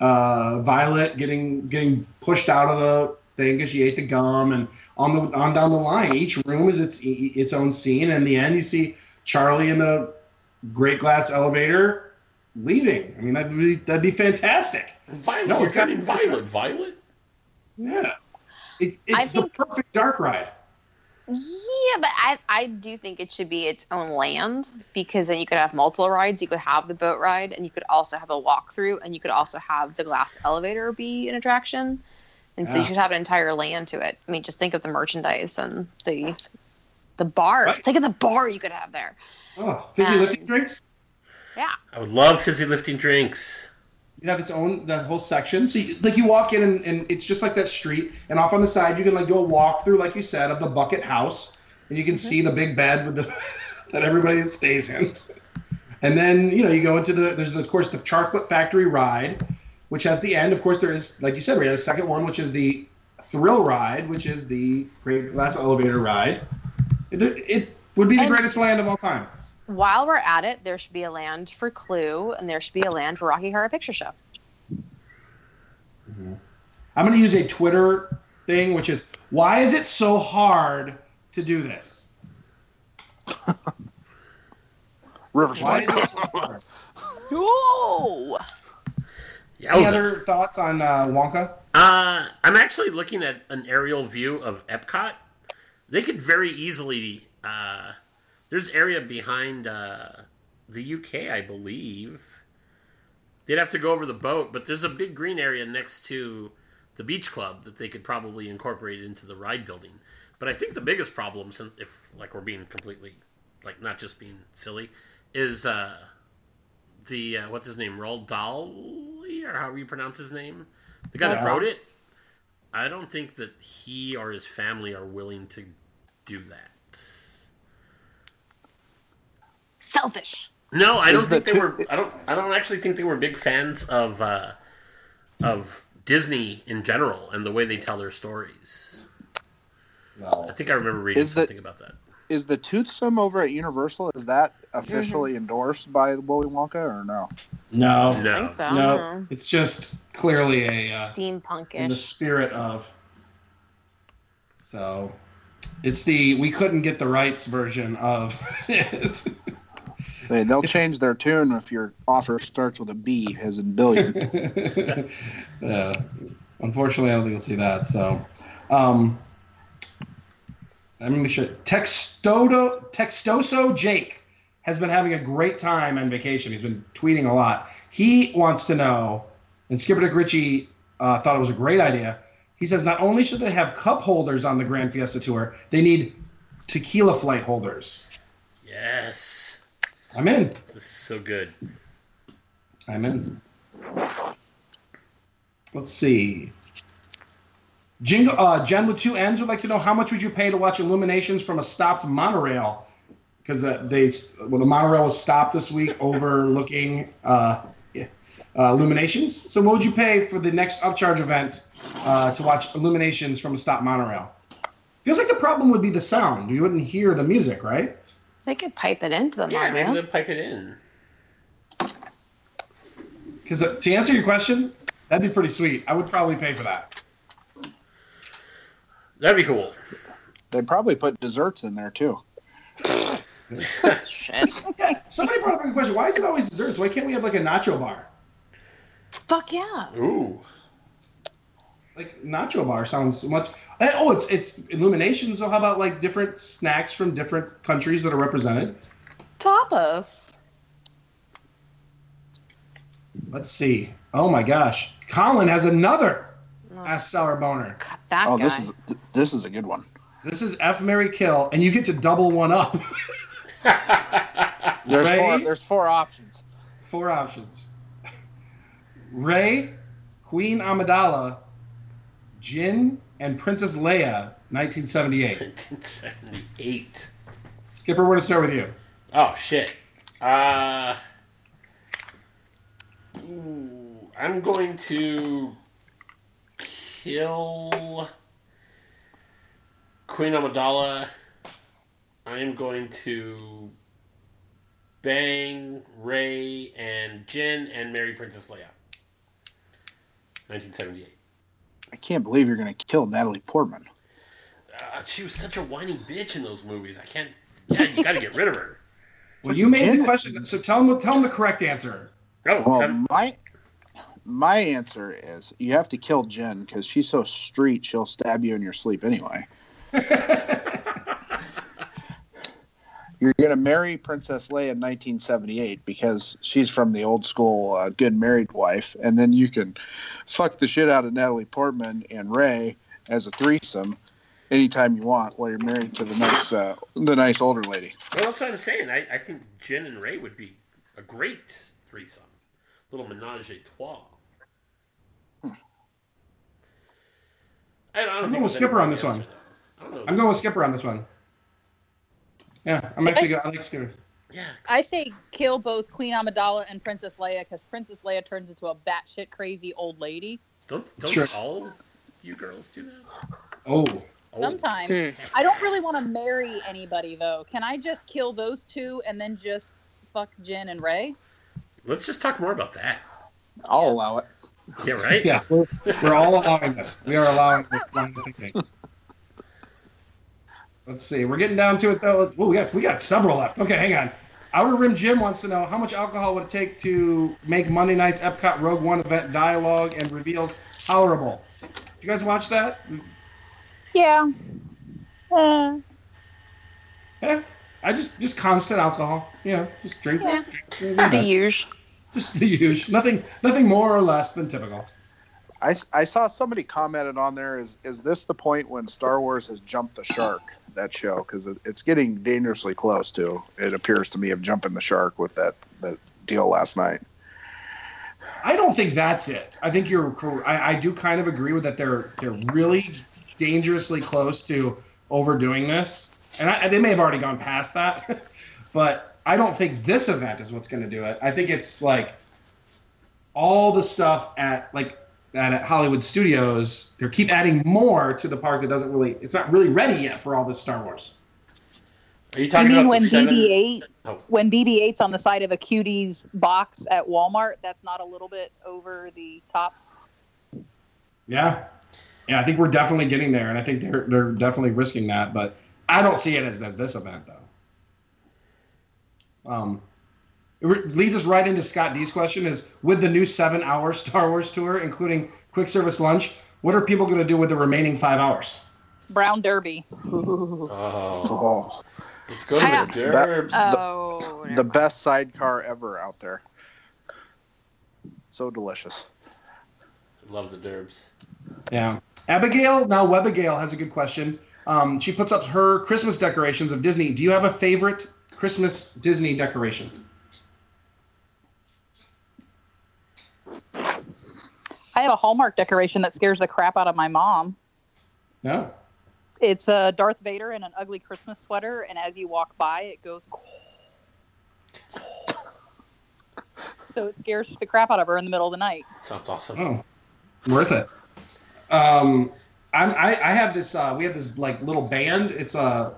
uh, Violet getting getting pushed out of the thing because she ate the gum, and on the on down the line. Each room is its its own scene. And in the end, you see Charlie in the great glass elevator leaving. I mean, that'd be that'd be fantastic. Violet, No, you're it's got- violet. Violet? Yeah, it, it's I the think- perfect dark ride. Yeah, but I, I do think it should be its own land because then you could have multiple rides. You could have the boat ride, and you could also have a walkthrough, and you could also have the glass elevator be an attraction. And so you Yeah. should have an entire land to it. I mean, just think of the merchandise and the the bars. Right. Think of the bar you could have there. Oh, fizzy Um, lifting drinks. Yeah. I would love fizzy lifting drinks. You have its own that whole section. So you, like you walk in and, and it's just like that street, and off on the side you can like do a walk through, like you said, of the bucket house, and you can mm-hmm. see the big bed with the that everybody stays in. And then you know you go into the there's of course the chocolate factory ride, which has the end. Of course there is like you said, we had a second one which is the thrill ride, which is the great glass elevator ride. It, it would be the And- greatest land of all time. While we're at it, there should be a land for Clue, and there should be a land for Rocky Horror Picture Show. I'm going to use a Twitter thing, which is why is it so hard to do this? Riverside. Why is it so hard? Ooh! Any Yowza. other thoughts on uh, Wonka? Uh, I'm actually looking at an aerial view of Epcot. They could very easily. Uh, there's area behind uh, the UK, I believe. They'd have to go over the boat, but there's a big green area next to the beach club that they could probably incorporate into the ride building. But I think the biggest problem, if like we're being completely, like not just being silly, is uh, the uh, what's his name, Roald Dahl, or however you pronounce his name, the guy that wrote it. I don't think that he or his family are willing to do that. Selfish. No, I don't think the they were. I don't. I don't actually think they were big fans of uh, of Disney in general and the way they tell their stories. I think I remember reading Is the- something about that. Is the Toothsome over at Universal? Is that Mm-hmm. officially endorsed by Willy Wonka or no? No, I No, think so. no, it's just clearly a uh, in the Steampunkish. spirit of. So, It's the we couldn't get the rights version of. They, they'll change their tune if your offer starts with a B, as in billion. yeah. Unfortunately, I don't think we'll see that. So, um, let me make sure. Textodo, Textoso Jake has been having a great time on vacation. He's been tweeting a lot. He wants to know, and Skipper Dick Ritchie uh, thought it was a great idea. He says not only should they have cup holders on the Grand Fiesta Tour, they need tequila flight holders. Yes. I'm in. This is so good. I'm in. Let's see. Jingle, uh, Jen with two N's would like to know how much would you pay to watch Illuminations from a stopped monorail? Because uh, they, well, the monorail was stopped this week overlooking uh, yeah, uh, Illuminations. So, what would you pay for the next upcharge event uh, to watch Illuminations from a stopped monorail? Feels like the problem would be the sound. You wouldn't hear the music, right? They could pipe it into the Yeah, maybe they'll pipe it in. Because uh, to answer your question, that'd be pretty sweet. I would probably pay for that. That'd be cool. They probably put desserts in there too. Shit. Yeah, somebody brought up a good question. Why is it always desserts? Why can't we have like a nacho bar? Fuck yeah. Ooh. Like nacho bar sounds much. eh, Oh, it's it's illuminations. So how about like different snacks from different countries that are represented? Tapas. Let's see. Oh my gosh, Colin has another Oh, Ask Sour Boner. God, that oh, guy. this is this is a good one. This is F Mary Kill, and you get to double one up. There's four. There's four options. Four options: Rey, Queen Amidala, Jyn, and Princess Leia, 1978. 1978. Skipper, we're gonna start with you. Oh shit. Uh. Ooh, I'm going to kill Queen Amidala. I am going to bang Rey and Jyn and marry Princess Leia. 1978. I can't believe you're going to kill Natalie Portman. Uh, she was such a whiny bitch in those movies. I can't. Yeah, you got to get rid of her. Well, you made the question, so tell him tell him the correct answer. Oh, Well, come- my my answer is you have to kill Jen because she's so street. She'll stab you in your sleep anyway. You're gonna marry Princess Leia in 1978 because she's from the old school uh, good married wife, and then you can fuck the shit out of Natalie Portman and Rey as a threesome anytime you want while you're married to the nice uh, the nice older lady. Well, that's what I'm saying. I, I think Jen and Rey would be a great threesome. Little menage a trois. I don't, I don't I'm think going with Skipper on this one. I'm going with Skipper on this one. Yeah, I'm See, actually I- good. I like Skipper. Yeah. I say kill both Queen Amidala and Princess Leia because Princess Leia turns into a batshit crazy old lady. Don't don't Sure. all you girls do that? Oh, Oh, Sometimes. Hmm. I don't really want to marry anybody though. Can I just kill those two and then just fuck Jen and Rey? let's just talk more about that. I'll allow it. Yeah, right. yeah, we're, we're all allowing this. We are allowing this line of thinking. Let's see. We're getting down to it though. Oh, we got we got several left. Okay, hang on. Outer Rim Jim wants to know how much alcohol would it take to make Monday night's Epcot Rogue One event dialogue and reveals tolerable. You guys watch that? Yeah. Uh, Yeah. I just just constant alcohol. You know, just drink. Yeah. drink, The drink usual. just the usual. Nothing nothing more or less than typical. I, I saw somebody commented on there is is this the point when Star Wars has jumped the shark that show because it, it's getting dangerously close to it appears to me of jumping the shark with that that deal last night. I don't think that's it. I think you're. I, I do kind of agree with that. They're they're really dangerously close to overdoing this, and I, they may have already gone past that. but I don't think this event is what's going to do it. I think it's like all the stuff at like at Hollywood Studios. They keep adding more to the park that doesn't really. It's not really ready yet for all this Star Wars. Are you you talking mean about when the? BB-8 Oh. when BB-8's on the side of a cuties box at Walmart? That's not a little bit over the top. Yeah. Yeah, I think we're definitely getting there, and I think they're they're definitely risking that. But I don't see it as, as this event though. Um, it re- leads us right into Scott D's question: Is with the new seven-hour Star Wars tour, including quick service lunch, what are people going to do with the remaining five hours? Brown Derby. Oh, Oh, let's go to the Derbs. Oh, the best sidecar ever out there. So delicious. Love the Derbs. Yeah. Abigail, now Webigail has a good question. Um, she puts up her Christmas decorations of Disney. Do you have a favorite Christmas Disney decoration? I have a Hallmark decoration that scares the crap out of my mom. No. It's a Darth Vader in an ugly Christmas sweater, and as you walk by, it goes. So it scares the crap out of her in the middle of the night. Sounds awesome. Oh, worth it. Um, I'm, I I have this. Uh, we have this like little band. It's uh,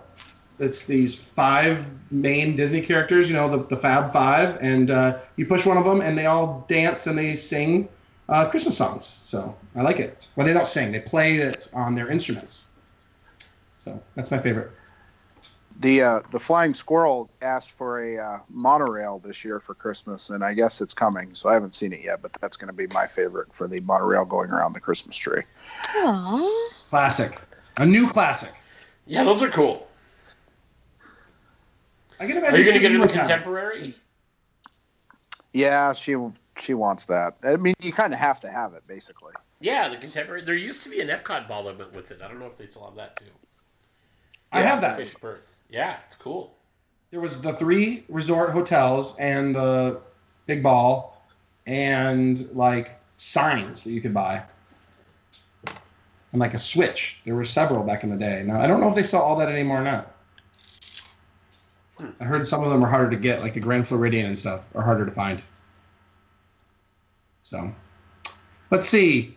it's these five main Disney characters. You know, the, the Fab Five, and uh, you push one of them, and they all dance and they sing uh, Christmas songs. So I like it. Well, they don't sing; they play it on their instruments. So that's my favorite. The uh, the flying squirrel asked for a uh, monorail this year for Christmas, and I guess it's coming. So I haven't seen it yet, but that's going to be my favorite for the monorail going around the Christmas tree. Aw. Classic, a new classic. Yeah, those are cool. I can Are imagine. you going to get Stevie into contemporary? Yeah, she she wants that. I mean, you kind of have to have it, basically. Yeah, the contemporary. There used to be an Epcot ball that went with it. I don't know if they still have that too. I have that. Space Birth. Yeah, it's cool. There was the three resort hotels and the big ball and like signs that you could buy. And like a switch. There were several back in the day. Now I don't know if they sell all that anymore or not. Hmm. I heard some of them are harder to get, like the Grand Floridian and stuff are harder to find. So let's see.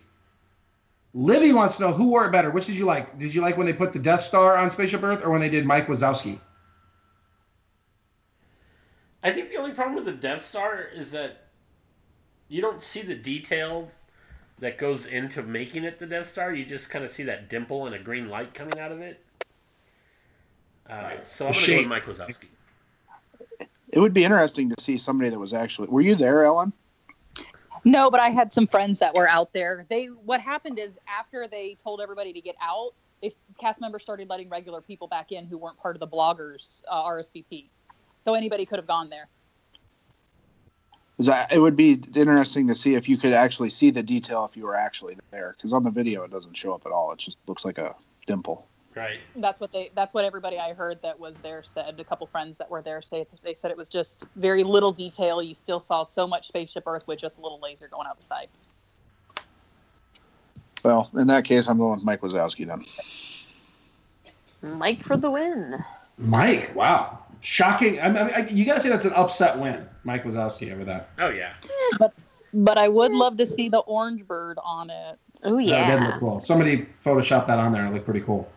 Livy wants to know who wore it better. Which did you like? Did you like when they put the Death Star on Spaceship Earth or when they did Mike Wazowski? I think the only problem with the Death Star is that you don't see the detail that goes into making it the Death Star. You just kind of see that dimple and a green light coming out of it. Uh, so I'm going to go with Mike Wazowski. It would be interesting to see somebody that was actually. Were you there, Ellen? No, but I had some friends that were out there. They what happened is after they told everybody to get out, they cast members started letting regular people back in who weren't part of the bloggers uh, RSVP. So anybody could have gone there. it would be interesting to see if you could actually see the detail if you were actually there, because on the video it doesn't show up at all. It just looks like a dimple. Right. That's what they. That's what everybody I heard that was there said. A couple friends that were there said they said it was just very little detail. You still saw so much spaceship Earth with just a little laser going out the side. Well, in that case, I'm going with Mike Wazowski then. Mike for the win. Mike, wow, shocking! I mean, I, you gotta say that's an upset win. Mike Wazowski over that. Oh, yeah. But but I would love to see the orange bird on it. Oh yeah. That did look cool. Somebody photoshopped that on there. It looked pretty cool.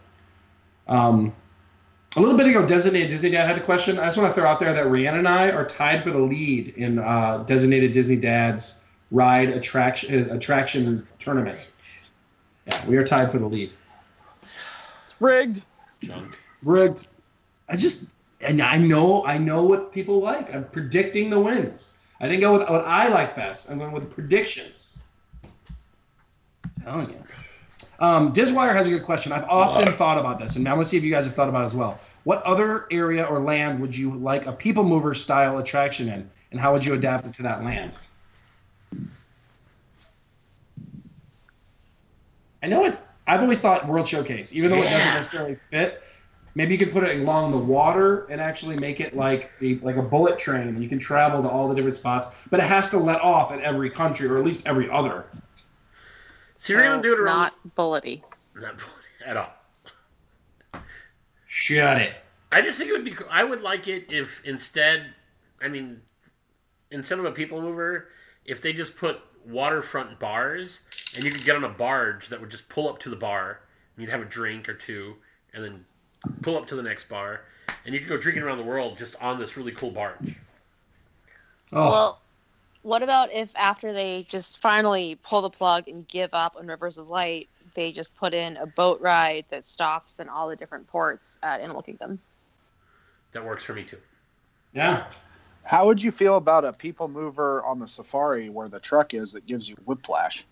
Um, a little bit ago, Designated Disney Dad had a question. I just want to throw out there that Rhiannon and I are tied for the lead in uh, Designated Disney Dad's ride attraction uh, attraction tournament. Yeah, we are tied for the lead. It's rigged. Junk. Rigged. I just and I know I know what people like. I'm predicting the wins. I didn't go with what I like best. I'm going with predictions. Telling you. Um, Diswire has a good question. I've often thought about this, and I want to see if you guys have thought about it as well. What other area or land would you like a people mover style attraction in, and how would you adapt it to that land? I know it. I've always thought World Showcase, even though it doesn't necessarily fit. Maybe you could put it along the water and actually make it like the like a bullet train, you can travel to all the different spots. But it has to let off at every country, or at least every other. So you're going to do it around. Not bullety. At all. Shut it. I just think it would be. cool. I would like it if instead, I mean, instead of a people mover, if they just put waterfront bars and you could get on a barge that would just pull up to the bar and you'd have a drink or two and then pull up to the next bar and you could go drinking around the world just on this really cool barge. Oh, Well, what about if after they just finally pull the plug and give up on Rivers of Light, they just put in a boat ride that stops in all the different ports uh, at Animal Kingdom. That works for me too. Yeah. How would you feel about a people mover on the safari where the truck is that gives you whiplash?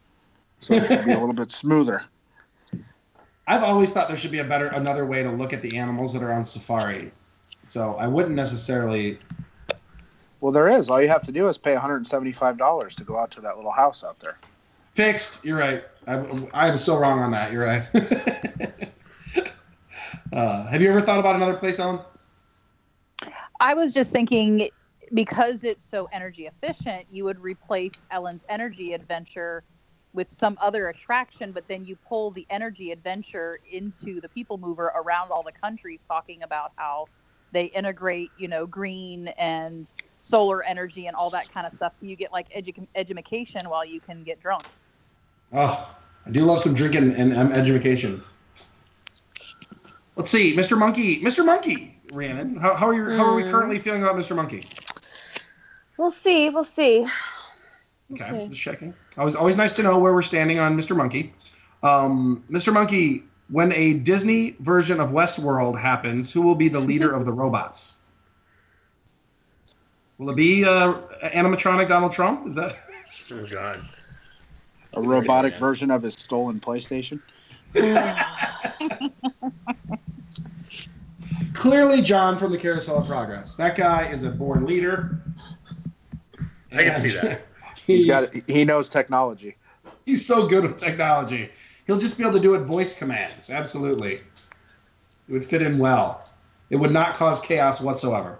So it could be a little bit smoother. I've always thought there should be a better another way to look at the animals that are on safari. So I wouldn't necessarily. Well, there is. All you have to do is pay $175 to go out to that little house out there. Fixed. You're right. I, I was so wrong on that. You're right. uh, have you ever thought about another place, Ellen? I was just thinking because it's so energy efficient, you would replace Ellen's energy adventure with some other attraction, but then you pull the energy adventure into the people mover around all the country talking about how they integrate, you know, green and solar energy and all that kind of stuff. So you get like edu- education while you can get drunk. Oh, I do love some drinking and um, education. Let's see, Mr. Monkey, Mr. Monkey, Rhiannon, how, how are you? How are we Mm. currently feeling about Mr. Monkey? We'll see. We'll see. We'll Okay, see. just checking. Always, always nice to know where we're standing on Mr. Monkey. Um, Mr. Monkey, when a Disney version of Westworld happens, who will be the leader of the robots? Will it be uh, animatronic Donald Trump? Is that? Oh God. A robotic version of his stolen PlayStation. Clearly, John from the Carousel of Progress. That guy is a born leader. I can see that. He's He- got. He knows technology. He's so good with technology. He'll just be able to do it voice commands. Absolutely. It would fit in well. It would not cause chaos whatsoever.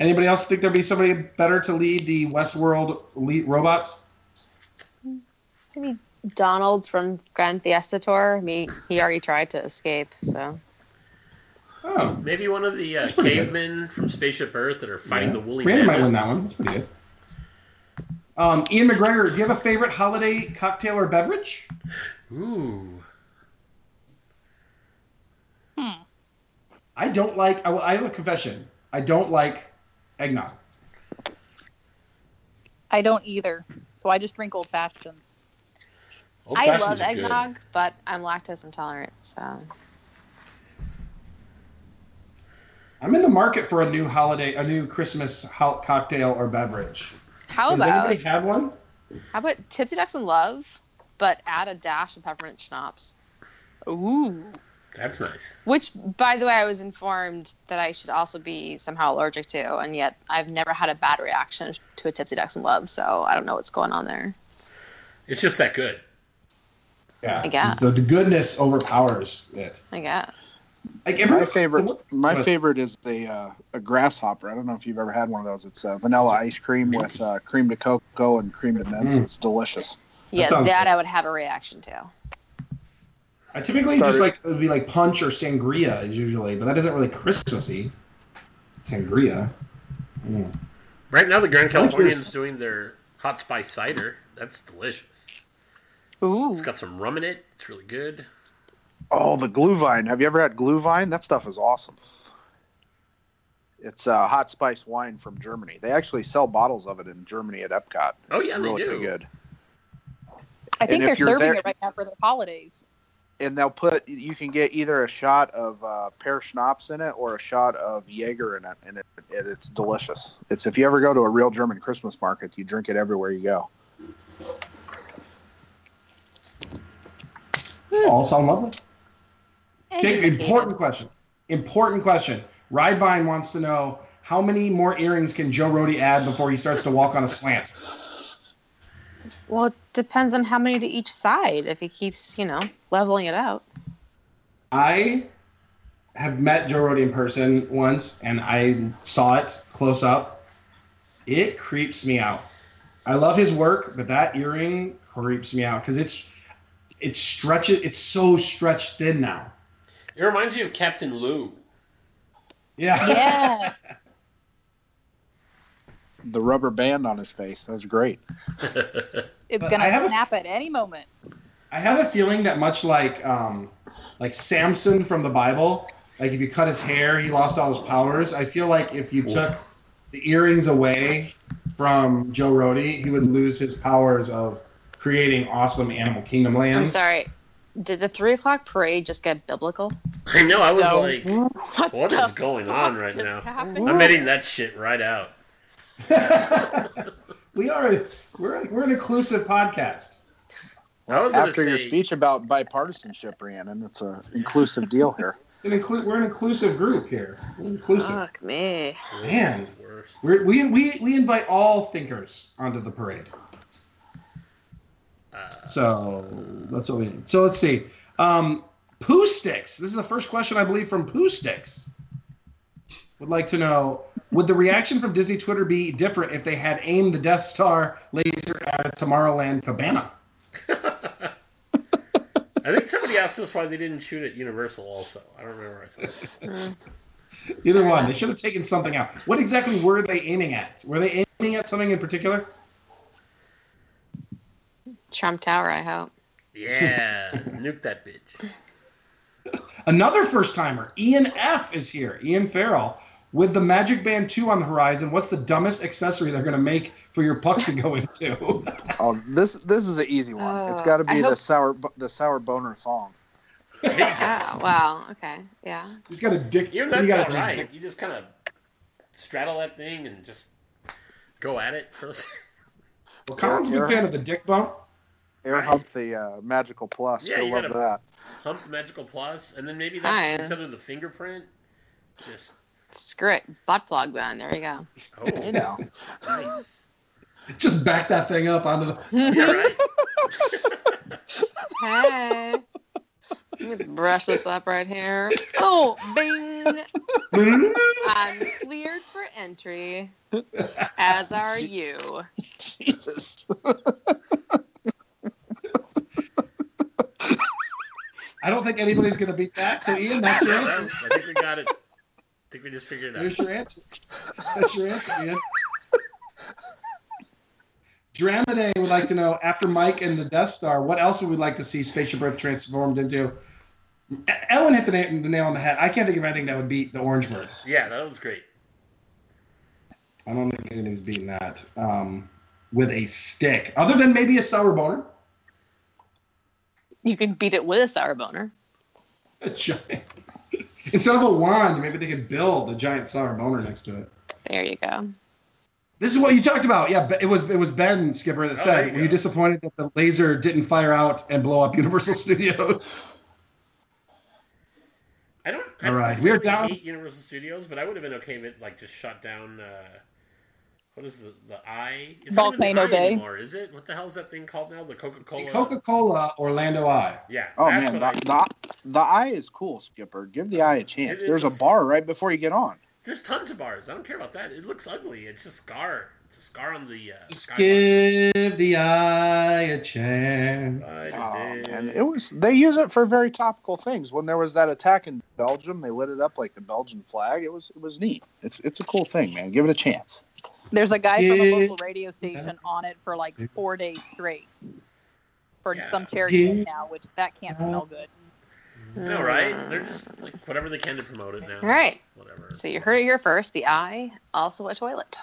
Anybody else think there'd be somebody better to lead the Westworld lead robots? Maybe Donald's from Grand Theft Auto. I mean, he already tried to escape, so Oh, Maybe one of the uh, That's pretty good. cavemen from Spaceship Earth that are fighting yeah. the woolly Brandon might mammoth. win that one. That's pretty good. Um, Ian McGregor, do you have a favorite holiday cocktail or beverage? Ooh. Hmm. I don't like. I, I have a confession. I don't like eggnog. I don't either. So I just drink old fashioned. Old I love are good. eggnog, but I'm lactose intolerant. So I'm in the market for a new holiday, a new Christmas ho- cocktail or beverage. how Has about anybody had one? how about Tipsy Ducks in Love, but add a dash of peppermint schnapps. Ooh. That's nice. Which, by the way, I was informed that I should also be somehow allergic to, and yet I've never had a bad reaction to a Tipsy Ducks in Love. So I don't know what's going on there. It's just that good. Yeah, I guess. The, the goodness overpowers it. I guess. Like every, My favorite. My favorite is the uh, a grasshopper. I don't know if you've ever had one of those. It's uh, vanilla ice cream with uh, cream to cocoa and cream to mint. Mm. It's delicious. Yeah, sounds that. I would have a reaction to. I typically Started- just like it would be like punch or sangria is usually, but that isn't really Christmassy. Sangria. Mm. Right now, the Grand I like. Californian's doing their hot spice cider. That's delicious. Ooh. It's got some rum in it. It's really good. Oh, the Glühwein. Have you ever had Glühwein? That stuff is awesome. It's uh, hot spice wine from Germany. They actually sell bottles of it in Germany at Epcot. Oh yeah, really they do. good. I think And they're serving there- it right now for their holidays. And they'll put you can get either a shot of uh, pear schnapps in it or a shot of Jaeger in it, and it, it, it's delicious. It's if you ever go to a real German Christmas market, you drink it everywhere you go. All sound lovely. Okay, important question. Important question. Ridevine wants to know how many more earrings can Joe Rohde add before he starts to walk on a slant? Well, it depends on how many to each side. If he keeps, you know, leveling it out. I have met Joe Rohde in person once, and I saw it close up. It creeps me out. I love his work, but that earring creeps me out because it's it's stretches. It's so stretched thin now. It reminds me of Captain Lou. Yeah. Yeah. The rubber band on his face. That was great. it's But gonna I have a- snap at any moment. I have a feeling that much like um, like Samson from the Bible, like if you cut his hair, he lost all his powers. I feel like if you Oof. took the earrings away from Joe Rohde, he would lose his powers of creating awesome Animal Kingdom lands. I'm sorry. Did the three o'clock parade just get biblical? I know. I was No. like, What, what the is going on right now? happened? I'm editing that shit right out. we are a, we're we're an inclusive podcast. I was After your say- speech about bipartisanship, Rhiannon, it's an inclusive deal here. An inclu- we're an inclusive group here. We're inclusive. Fuck me. Man. We're, we we we invite all thinkers onto the parade. Uh, So that's what we need. So let's see. Um, Pooh Sticks. This is the first question I believe from Pooh Sticks. Would like to know: Would the reaction from Disney Twitter be different if they had aimed the Death Star laser at a Tomorrowland cabana? I think somebody asked us why they didn't shoot at Universal. Also, I don't remember. I said that. Either one. They should have taken something out. What exactly were they aiming at? Were they aiming at something in particular? Trump Tower, I hope. Yeah, nuke that bitch. Another first timer, Ian F is here. Ian Farrell. With the Magic Band 2 on the horizon, what's the dumbest accessory they're going to make for your puck to go into? Oh, this this is an easy one. It's got to be I the hope- sour the sour boner thong. There. Oh, wow. Okay. Yeah. He's got a dick. Even you that's gotta all right. dick- You just kind of straddle that thing and just go at it. So, Well, Colin's a big fan of the dick bump. Air Right. hump the uh, magical plus. Yeah, You'll you love gotta- that. hump the magical plus, and then maybe that's Fine. instead of the fingerprint. Just Screw it. Butt plug then. There you go. oh, You know. nice. Just back that thing up onto the. Hey. Let me just brush this up right here. Oh, bing. I'm cleared for entry, as are you. Jesus. I don't think anybody's going to beat that. So, Ian, that's your answer. I think we got it. I think we just figured it There's out. your answer. That's your answer, Ian. Dramade would like to know after Mike and the Death Star, what else would we like to see Spaceship Earth transformed into? Ellen hit the, na- the nail on the head. I can't think of anything that would beat the Orange Bird. Yeah, that was great. I don't think anything's beating that um, with a stick, other than maybe a sour boner. You can beat it with a sour boner. A giant. Instead of a wand, maybe they could build a giant sour boner next to it. There you go. This is what you talked about. Yeah, it was it was Ben Skipper that Oh, said, you "Were you disappointed that the laser didn't fire out and blow up Universal Studios?" I don't. I All don't right, we are down- Hate Universal Studios, but I would have been okay if it like just shut down. Uh, what is the the eye? It's not Volcano the eye Bay. anymore, is it? What the hell is that thing called now? The Coca Cola. Coca Cola Orlando Eye. Yeah. Oh man, the, I- the, the eye is cool, Skipper. Give the eye a chance. It There's a bar right before you get on. There's tons of bars. I don't care about that. It looks ugly. It's just scar. It's a scar on the. Uh, Just skyline. give the eye a chance. I Oh, did. man. It was they use it for very topical things. When there was that attack in Belgium, they lit it up like the Belgian flag. It was it was neat. It's it's a cool thing, man. Give it a chance. There's a guy from a local radio station on it for like four days straight for Yeah. some charity Yeah. now, which that can't smell good. I know, right? They're just like whatever they can to promote it now. All right. Whatever. So you heard it here first. The eye, also a toilet.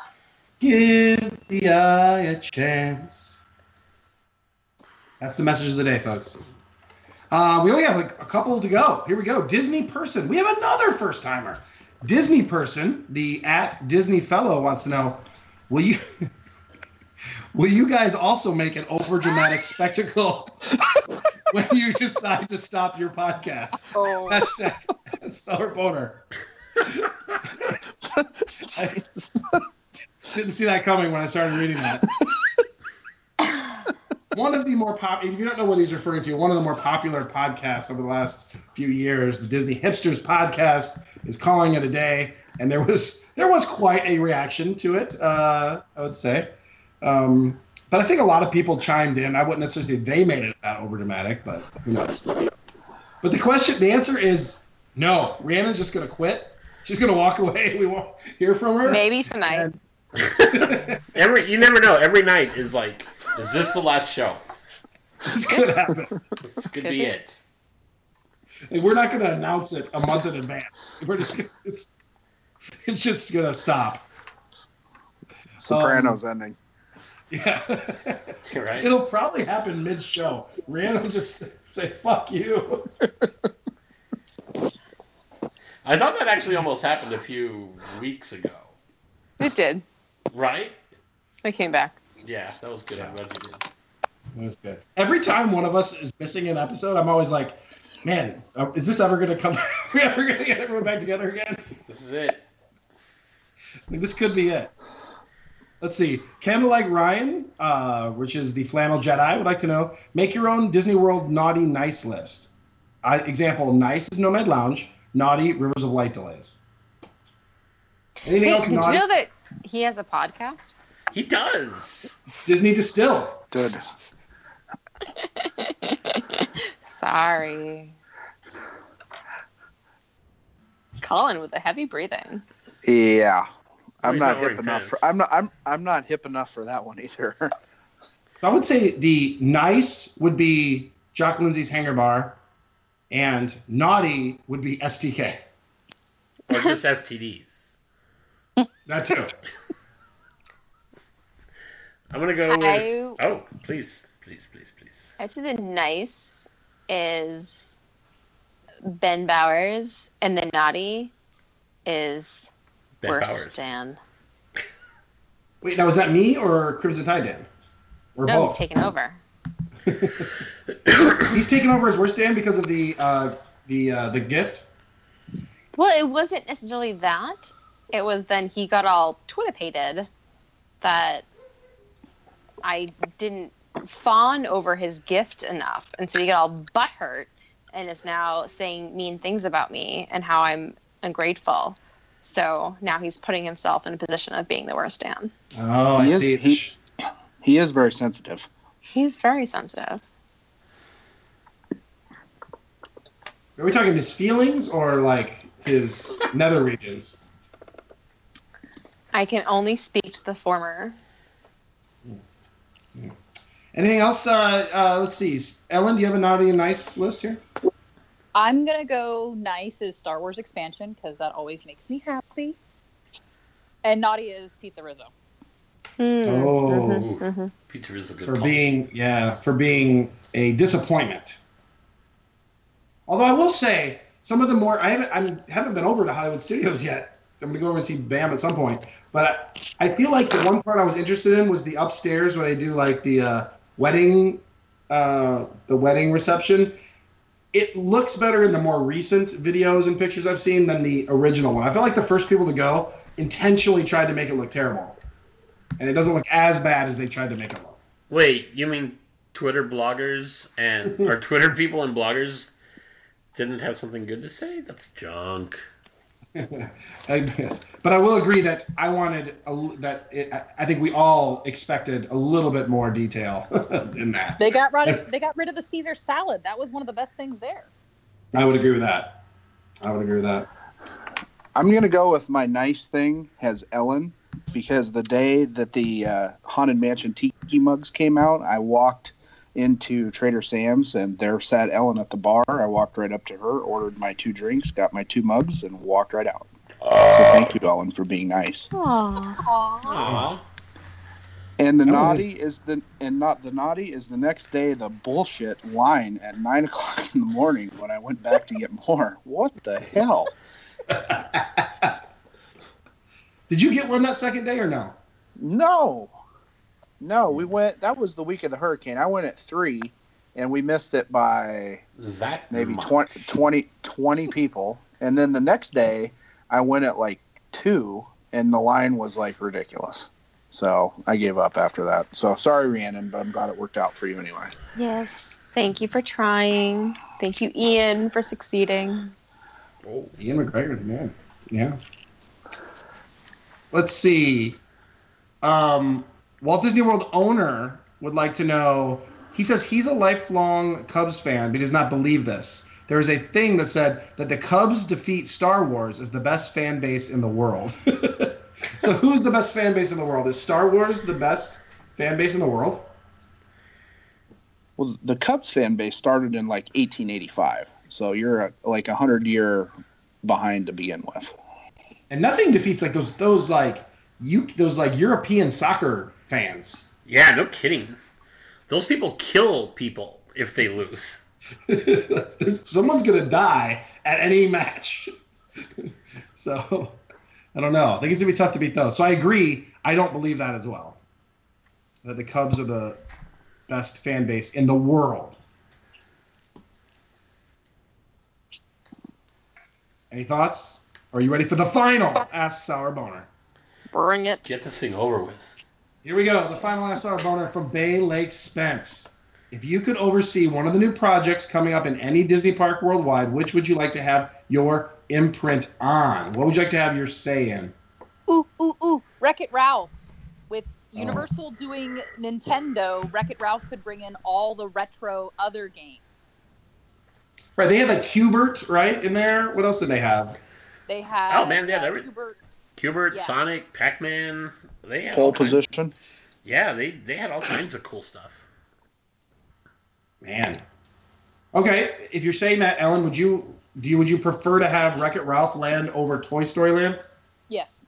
Give the eye a chance. That's the message of the day, folks. Uh, we only have like a couple to go. Here we go. Disney person. We have another first timer. Disney person, the at Disney fellow wants to know, will you will you guys also make an over dramatic spectacle when you decide to stop your podcast? Oh, Hashtag sour boner. I didn't see that coming when I started reading that. One of the more pop if you don't know what he's referring to, one of the more popular podcasts over the last few years, the Disney Hipsters podcast, is calling it a day. And there was there was quite a reaction to it, uh, I would say. Um, but I think a lot of people chimed in. I wouldn't necessarily say they made it that over dramatic, but who knows? But the question, the answer is no. Rhiannon's just gonna quit. She's gonna walk away. We won't hear from her. Maybe tonight. Every you never know. Every night is like, is this the last show? This could happen. This could Could be be. it. And we're not gonna announce it a month in advance. We're just gonna, it's it's just gonna stop. Sopranos um, ending. Yeah. right? It'll probably happen mid-show. Rhiannon will just say "fuck you." I thought that actually almost happened a few weeks ago. It did. Right? I came back. Yeah, that was good. I'm glad you did. That's good. Every time one of us is missing an episode, I'm always like, "Man, uh, is this ever going to come? Are we ever going to get everyone back together again?" This is it. Like, this could be it. Let's see. Candlelight Ryan, uh, which is the flannel Jedi, would like to know: make your own Disney World naughty nice list. Uh, example: nice is Nomad Lounge, naughty Rivers of Light delays. Anything Hey, else did naughty? you know that he has a podcast? He does. Disney Distill. Good. Sorry. Colin with the heavy breathing. Yeah. I'm he's not not hip enough pants. for I'm not I'm I'm not hip enough for that one either. I would say the nice would be Jock Lindsay's Hangar Bar, and naughty would be STK. Or just STDs. That too. I'm gonna go with. I- Oh, please, please, please, please. I'd say the nice is Ben Bowers, and the naughty is Ben worst Bowers. Dan. Wait, now was that me or Crimson Tide Dan? Or No, both? he's taking over. He's taken over as worst Dan because of the uh, the uh, the gift. Well, it wasn't necessarily that. It was then he got all twittipated that I didn't fawn over his gift enough. And so he got all butthurt and is now saying mean things about me and how I'm ungrateful. So now he's putting himself in a position of being the worst Dan. Oh, He I is- see. he- he is very sensitive. He's very sensitive. Are we talking his feelings or like his nether regions? I can only speak to the former. Anything else? Uh, uh, let's see. Ellen, do you have a naughty and nice list here? I'm gonna go nice is Star Wars expansion because that always makes me happy. And naughty is PizzeRizzo. Hmm. Oh. Mhm, mhm. PizzeRizzo good For call. being yeah, for being a disappointment. Although I will say some of the more I haven't I haven't been over to Hollywood Studios yet. I'm gonna go over and see Bam at some point. But I, I feel like the one part I was interested in was the upstairs where they do like the uh, wedding, uh, the wedding reception. It looks better in the more recent videos and pictures I've seen than the original one. I feel like the first people to go intentionally tried to make it look terrible, and it doesn't look as bad as they tried to make it look. Wait, you mean Twitter bloggers and or Twitter people and bloggers didn't have something good to say? That's junk. I, but I will agree that I wanted a, l- that it, I- I think we all expected a little bit more detail in that. They got rid of they got rid of the Caesar salad. That was one of the best things there. I would agree with that. I would agree with that. I'm gonna go with my nice thing has Ellen because the day that the uh, haunted mansion tiki mugs came out, I walked into Trader Sam's and there sat Ellen at the bar. I walked right up to her, ordered my two drinks, got my two mugs, and walked right out. So uh, thank you, Ellen, for being nice. Aww. And the Oh. naughty is the and not the naughty is the next day the bullshit line at nine o'clock in the morning when I went back to get more. What the hell? Did you get one that second day or no? No, no, we went. That was the week of the hurricane. I went at three, and we missed it by That maybe much. 20, 20, 20 people. And then the next day, I went at like two, and the line was like ridiculous. So I gave up after that. So sorry, Rhiannon, but I'm glad it worked out for you anyway. Yes. Thank you for trying. Thank you, Ian, for succeeding. Oh. Ian McGregor, man. Yeah. Let's see. Um, Walt Disney World owner would like to know. He says he's a lifelong Cubs fan, but he does not believe this. There is a thing that said that the Cubs defeat Star Wars as the best fan base in the world. so, who's the best fan base in the world? Is Star Wars the best fan base in the world? Well, the Cubs fan base started in like 1885. So you're like a hundred year behind to begin with. And nothing defeats like those those like you those like European soccer fans. Yeah, no kidding. Those people kill people if they lose. Someone's gonna die at any match. so I don't know. I think it's gonna be tough to beat those. So I agree. I don't believe that as well. That the Cubs are the best fan base in the world. Any thoughts? Are you ready for the final? Ask Sour Boner. Bring it. Get this thing over with. Here we go. The final Ask Sour Boner from Bay Lake Spence. If you could oversee one of the new projects coming up in any Disney park worldwide, which would you like to have your imprint on? What would you like to have your say in? Ooh, ooh, ooh. Wreck It Ralph. With Oh. Universal doing Nintendo, Wreck It Ralph could bring in all the retro other games. Right, they had like Hubert, right, in there. What else did they have? They had Oh, man, they had uh, every- Hubert- Q*bert, Yeah. Sonic, Pac-Man. They had Pole all kinds- position. Yeah, they they had all kinds of cool stuff. Man. Okay, if you're saying that, Ellen, would you do you would you prefer to have Wreck It Ralph land over Toy Story Land? Yes.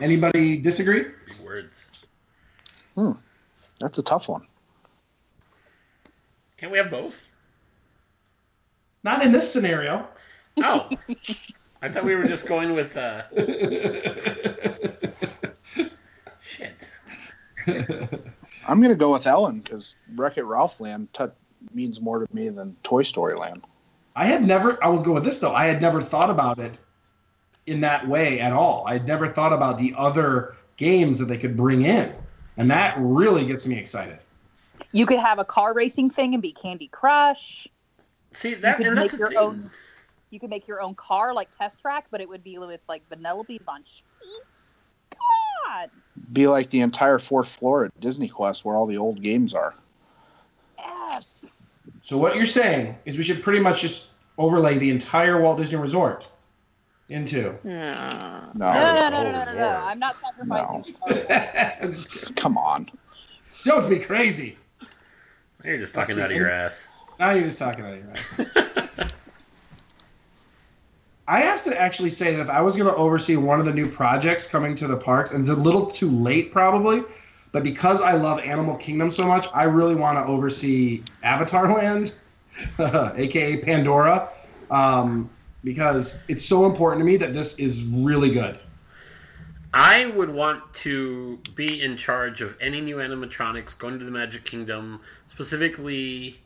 Anybody disagree? Big words. Hmm. That's a tough one. Can't we have both? Not in this scenario. Oh, I thought we were just going with uh, shit. I'm gonna go with Ellen because Wreck It Ralph Land t- means more to me than Toy Story Land. I had never. I will go with this though. I had never thought about it in that way at all. I had never thought about the other games that they could bring in, and that really gets me excited. You could have a car racing thing and be Candy Crush. See that, could and that's make the your thing. own- You could make your own car like Test Track, but it would be with like Vanellope von Schweetz. God. Be like the entire fourth floor at Disney Quest where all the old games are. Yes. So what you're saying is we should pretty much just overlay the entire Walt Disney Resort into. No, No, no, no, no, no, no, no, no. I'm not sacrificing. No. Star Wars. I'm just kidding. come on. Don't be crazy. You're just talking out of your ass. Now you're just talking out of your mouth. I have to actually say that if I was going to oversee one of the new projects coming to the parks, and it's a little too late probably, but because I love Animal Kingdom so much, I really want to oversee Avatar Land, aka Pandora, um, because it's so important to me that this is really good. I would want to be in charge of any new animatronics going to the Magic Kingdom, specifically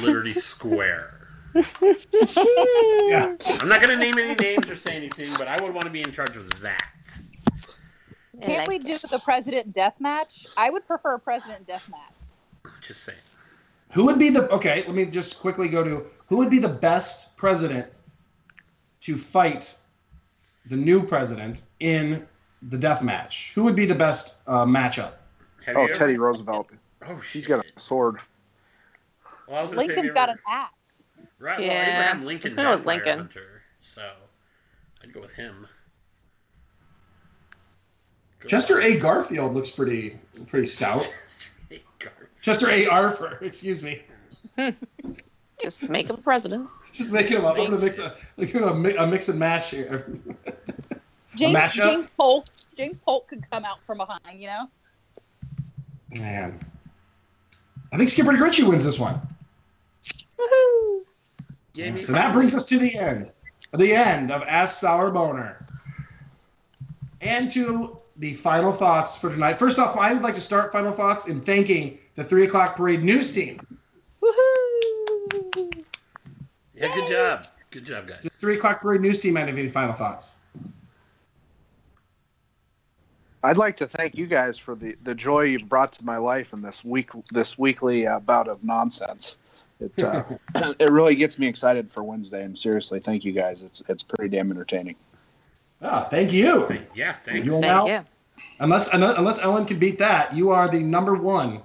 Liberty Square. Yeah. I'm not going to name any names or say anything, but I would want to be in charge of that. Can't we do the president death match? I would prefer a president death match. Just saying. Who would be the okay? Let me just quickly go to who would be the best president to fight the new president in the death match? Who would be the best uh, matchup? Have Oh, you ever- Teddy Roosevelt. Oh, shit. He's got a sword. Well, I was gonna say, Lincoln's you got an axe. Right, Yeah, well, Abraham Lincoln let's go with vampire Lincoln. hunter, so I'd go with him. Go Chester with- A. Garfield looks pretty pretty stout. Chester A. Gar- Chester A. Arthur, excuse me. Just make him president. Just make him up. I'm gonna mix a, like, a, mi- a mix and mash here. James, matchup? James Polk. James Polk could come out from behind, you know? Man, I think Skipper Gritchie wins this one. Woohoo! Yeah, So that brings us to the end. The end of Ask Sour Boner. And to the final thoughts for tonight. First off, I would like to start final thoughts in thanking the three o'clock parade news team. Woohoo! Yeah, good job. Good job, guys. The three o'clock parade news team. I have any final thoughts? I'd like to thank you guys for the, the joy you've brought to my life in this week this weekly uh, bout of nonsense. It uh, it really gets me excited for Wednesday. And seriously, thank you guys. It's it's pretty damn entertaining. Ah, thank you. Thank- yeah, thanks. You Thank now, you. unless unless Ellen can beat that, you are the number one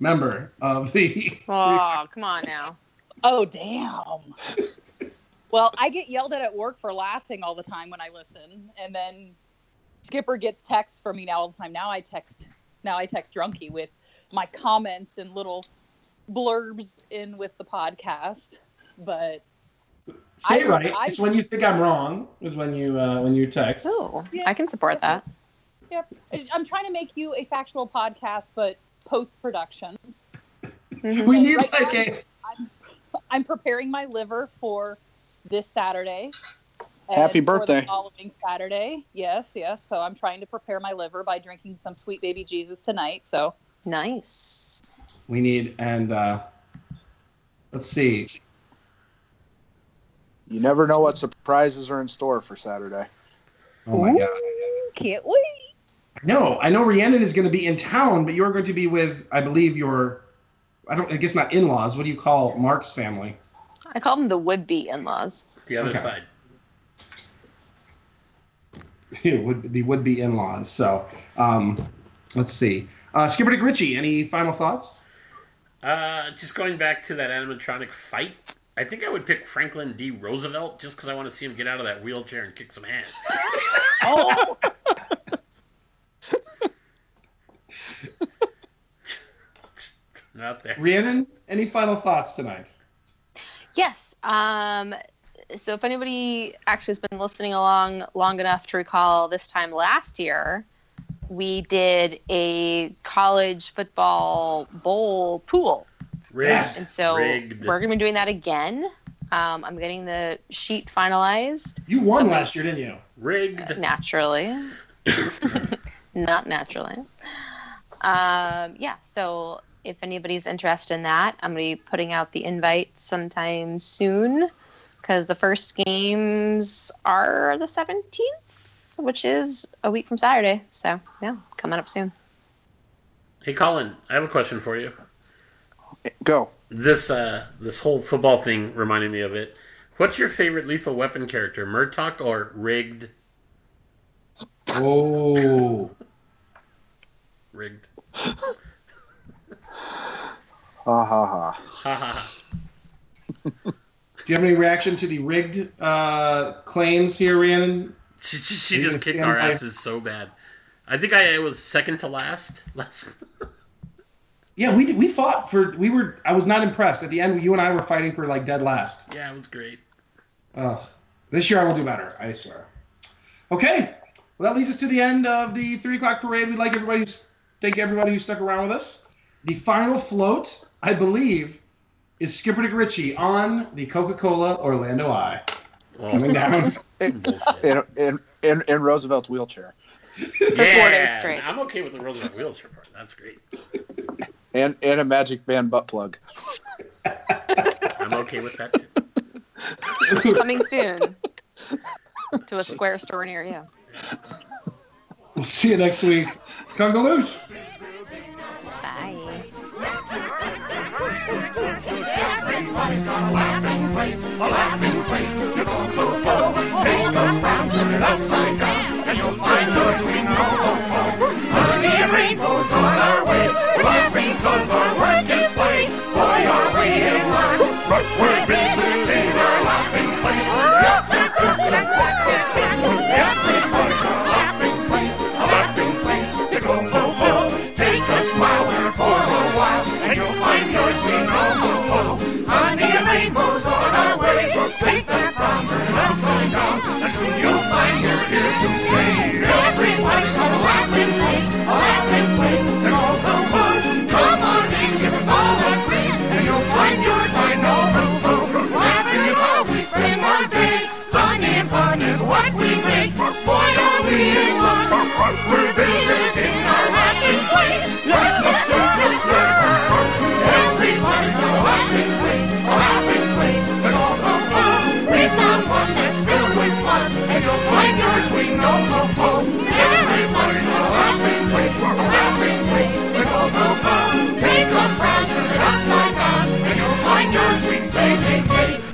member of the. Oh, come on now. Oh, damn. well, I get yelled at at work for laughing all the time when I listen. And then Skipper gets texts from me now all the time. Now I text now I text Drunky with my comments and little blurbs in with the podcast. But Say it I- right. I- it's when you think I'm wrong. Is when you uh, when you text. Oh, Yeah. I can support that. Yep. I'm trying to make you a factual podcast, but post production. Mhm. We need Right like now, a. I'm, I'm preparing my liver for this Saturday. and Happy for birthday. The following Saturday. Yes, yes. So I'm trying to prepare my liver by drinking some sweet baby Jesus tonight. So Nice. We need and uh let's see. You never know what surprises are in store for Saturday. Oh my god. can't wait. No, I know Rhiannon is going to be in town, but you're going to be with, I believe, your, I don't, I guess not in-laws. What do you call Mark's family? I call them the would-be in-laws. The other Okay. side. would the would-be in-laws. So, um, let's see. Uh, Skipper Dick Ritchie, any final thoughts? Uh, just going back to that animatronic fight, I think I would pick Franklin D. Roosevelt just because I want to see him get out of that wheelchair and kick some ass. Oh, Out there. Rhiannon, any final thoughts tonight? Yes. Um, so if anybody actually has been listening along long enough to recall this time last year, we did a college football bowl pool. Rigged. And so Rigged. we're going to be doing that again. Um, I'm getting the sheet finalized You won Somebody- last year, didn't you? Rigged. naturally. Not naturally. Um, yeah, so if anybody's interested in that, I'm going to be putting out the invite sometime soon because the first games are the 17th, which is a week from Saturday. So, yeah, coming up soon. Hey, Colin, I have a question for you. Go. This uh, this whole football thing reminded me of it. What's your favorite Lethal Weapon character, Murdoch or Rigged? Oh, Rigged. Ha ha ha. Ha ha ha. do you have any reaction to the rigged uh, claims here, Rhiannon? She, she, she just kicked our asses so bad. I think I was second to last. Last. Yeah, we did, we fought for. We were. I was not impressed at the end. You and I were fighting for like dead last. yeah, it was great. Ugh. This year I will do better. I swear. Okay. Well, that leads us to the end of the three o'clock parade. We'd like everybody. Who's, thank everybody who stuck around with us. The final float, I believe, is Skipper Dick Ritchie on the Coca-Cola Orlando Eye. Oh. Coming down. Bullshit. In, in, in, in Roosevelt's wheelchair. four days straight. I'm okay with the Roosevelt Wheelchair part. That's great. And, and a magic band butt plug. I'm okay with that too. Coming soon to a square store near you. We'll see you next week. Congaloosh. Bye. Everybody's got a laughing place, a laughing place to go go go. Take a frown, turn it upside down, and you'll find yours we know. Honey rainbows on our way, we're laughing 'cause our work is play. Boy, are we in line, we're visiting our laughing place. Everybody's got turn down, and soon you'll find you're here to stay. Everybody's got a laughing place, a laughing place to go go go. Come on in, give us all a grin, and you'll find yours. I know. Laughing is how we spend our day. Honey and fun is what we make. Boy, are we in luck. We're visiting our laughing place. Everybody's We know go go. Everybody's a laughing place, a laughing place go go go. Take a frown, turn it upside down, and you'll find yours. We say hey hey.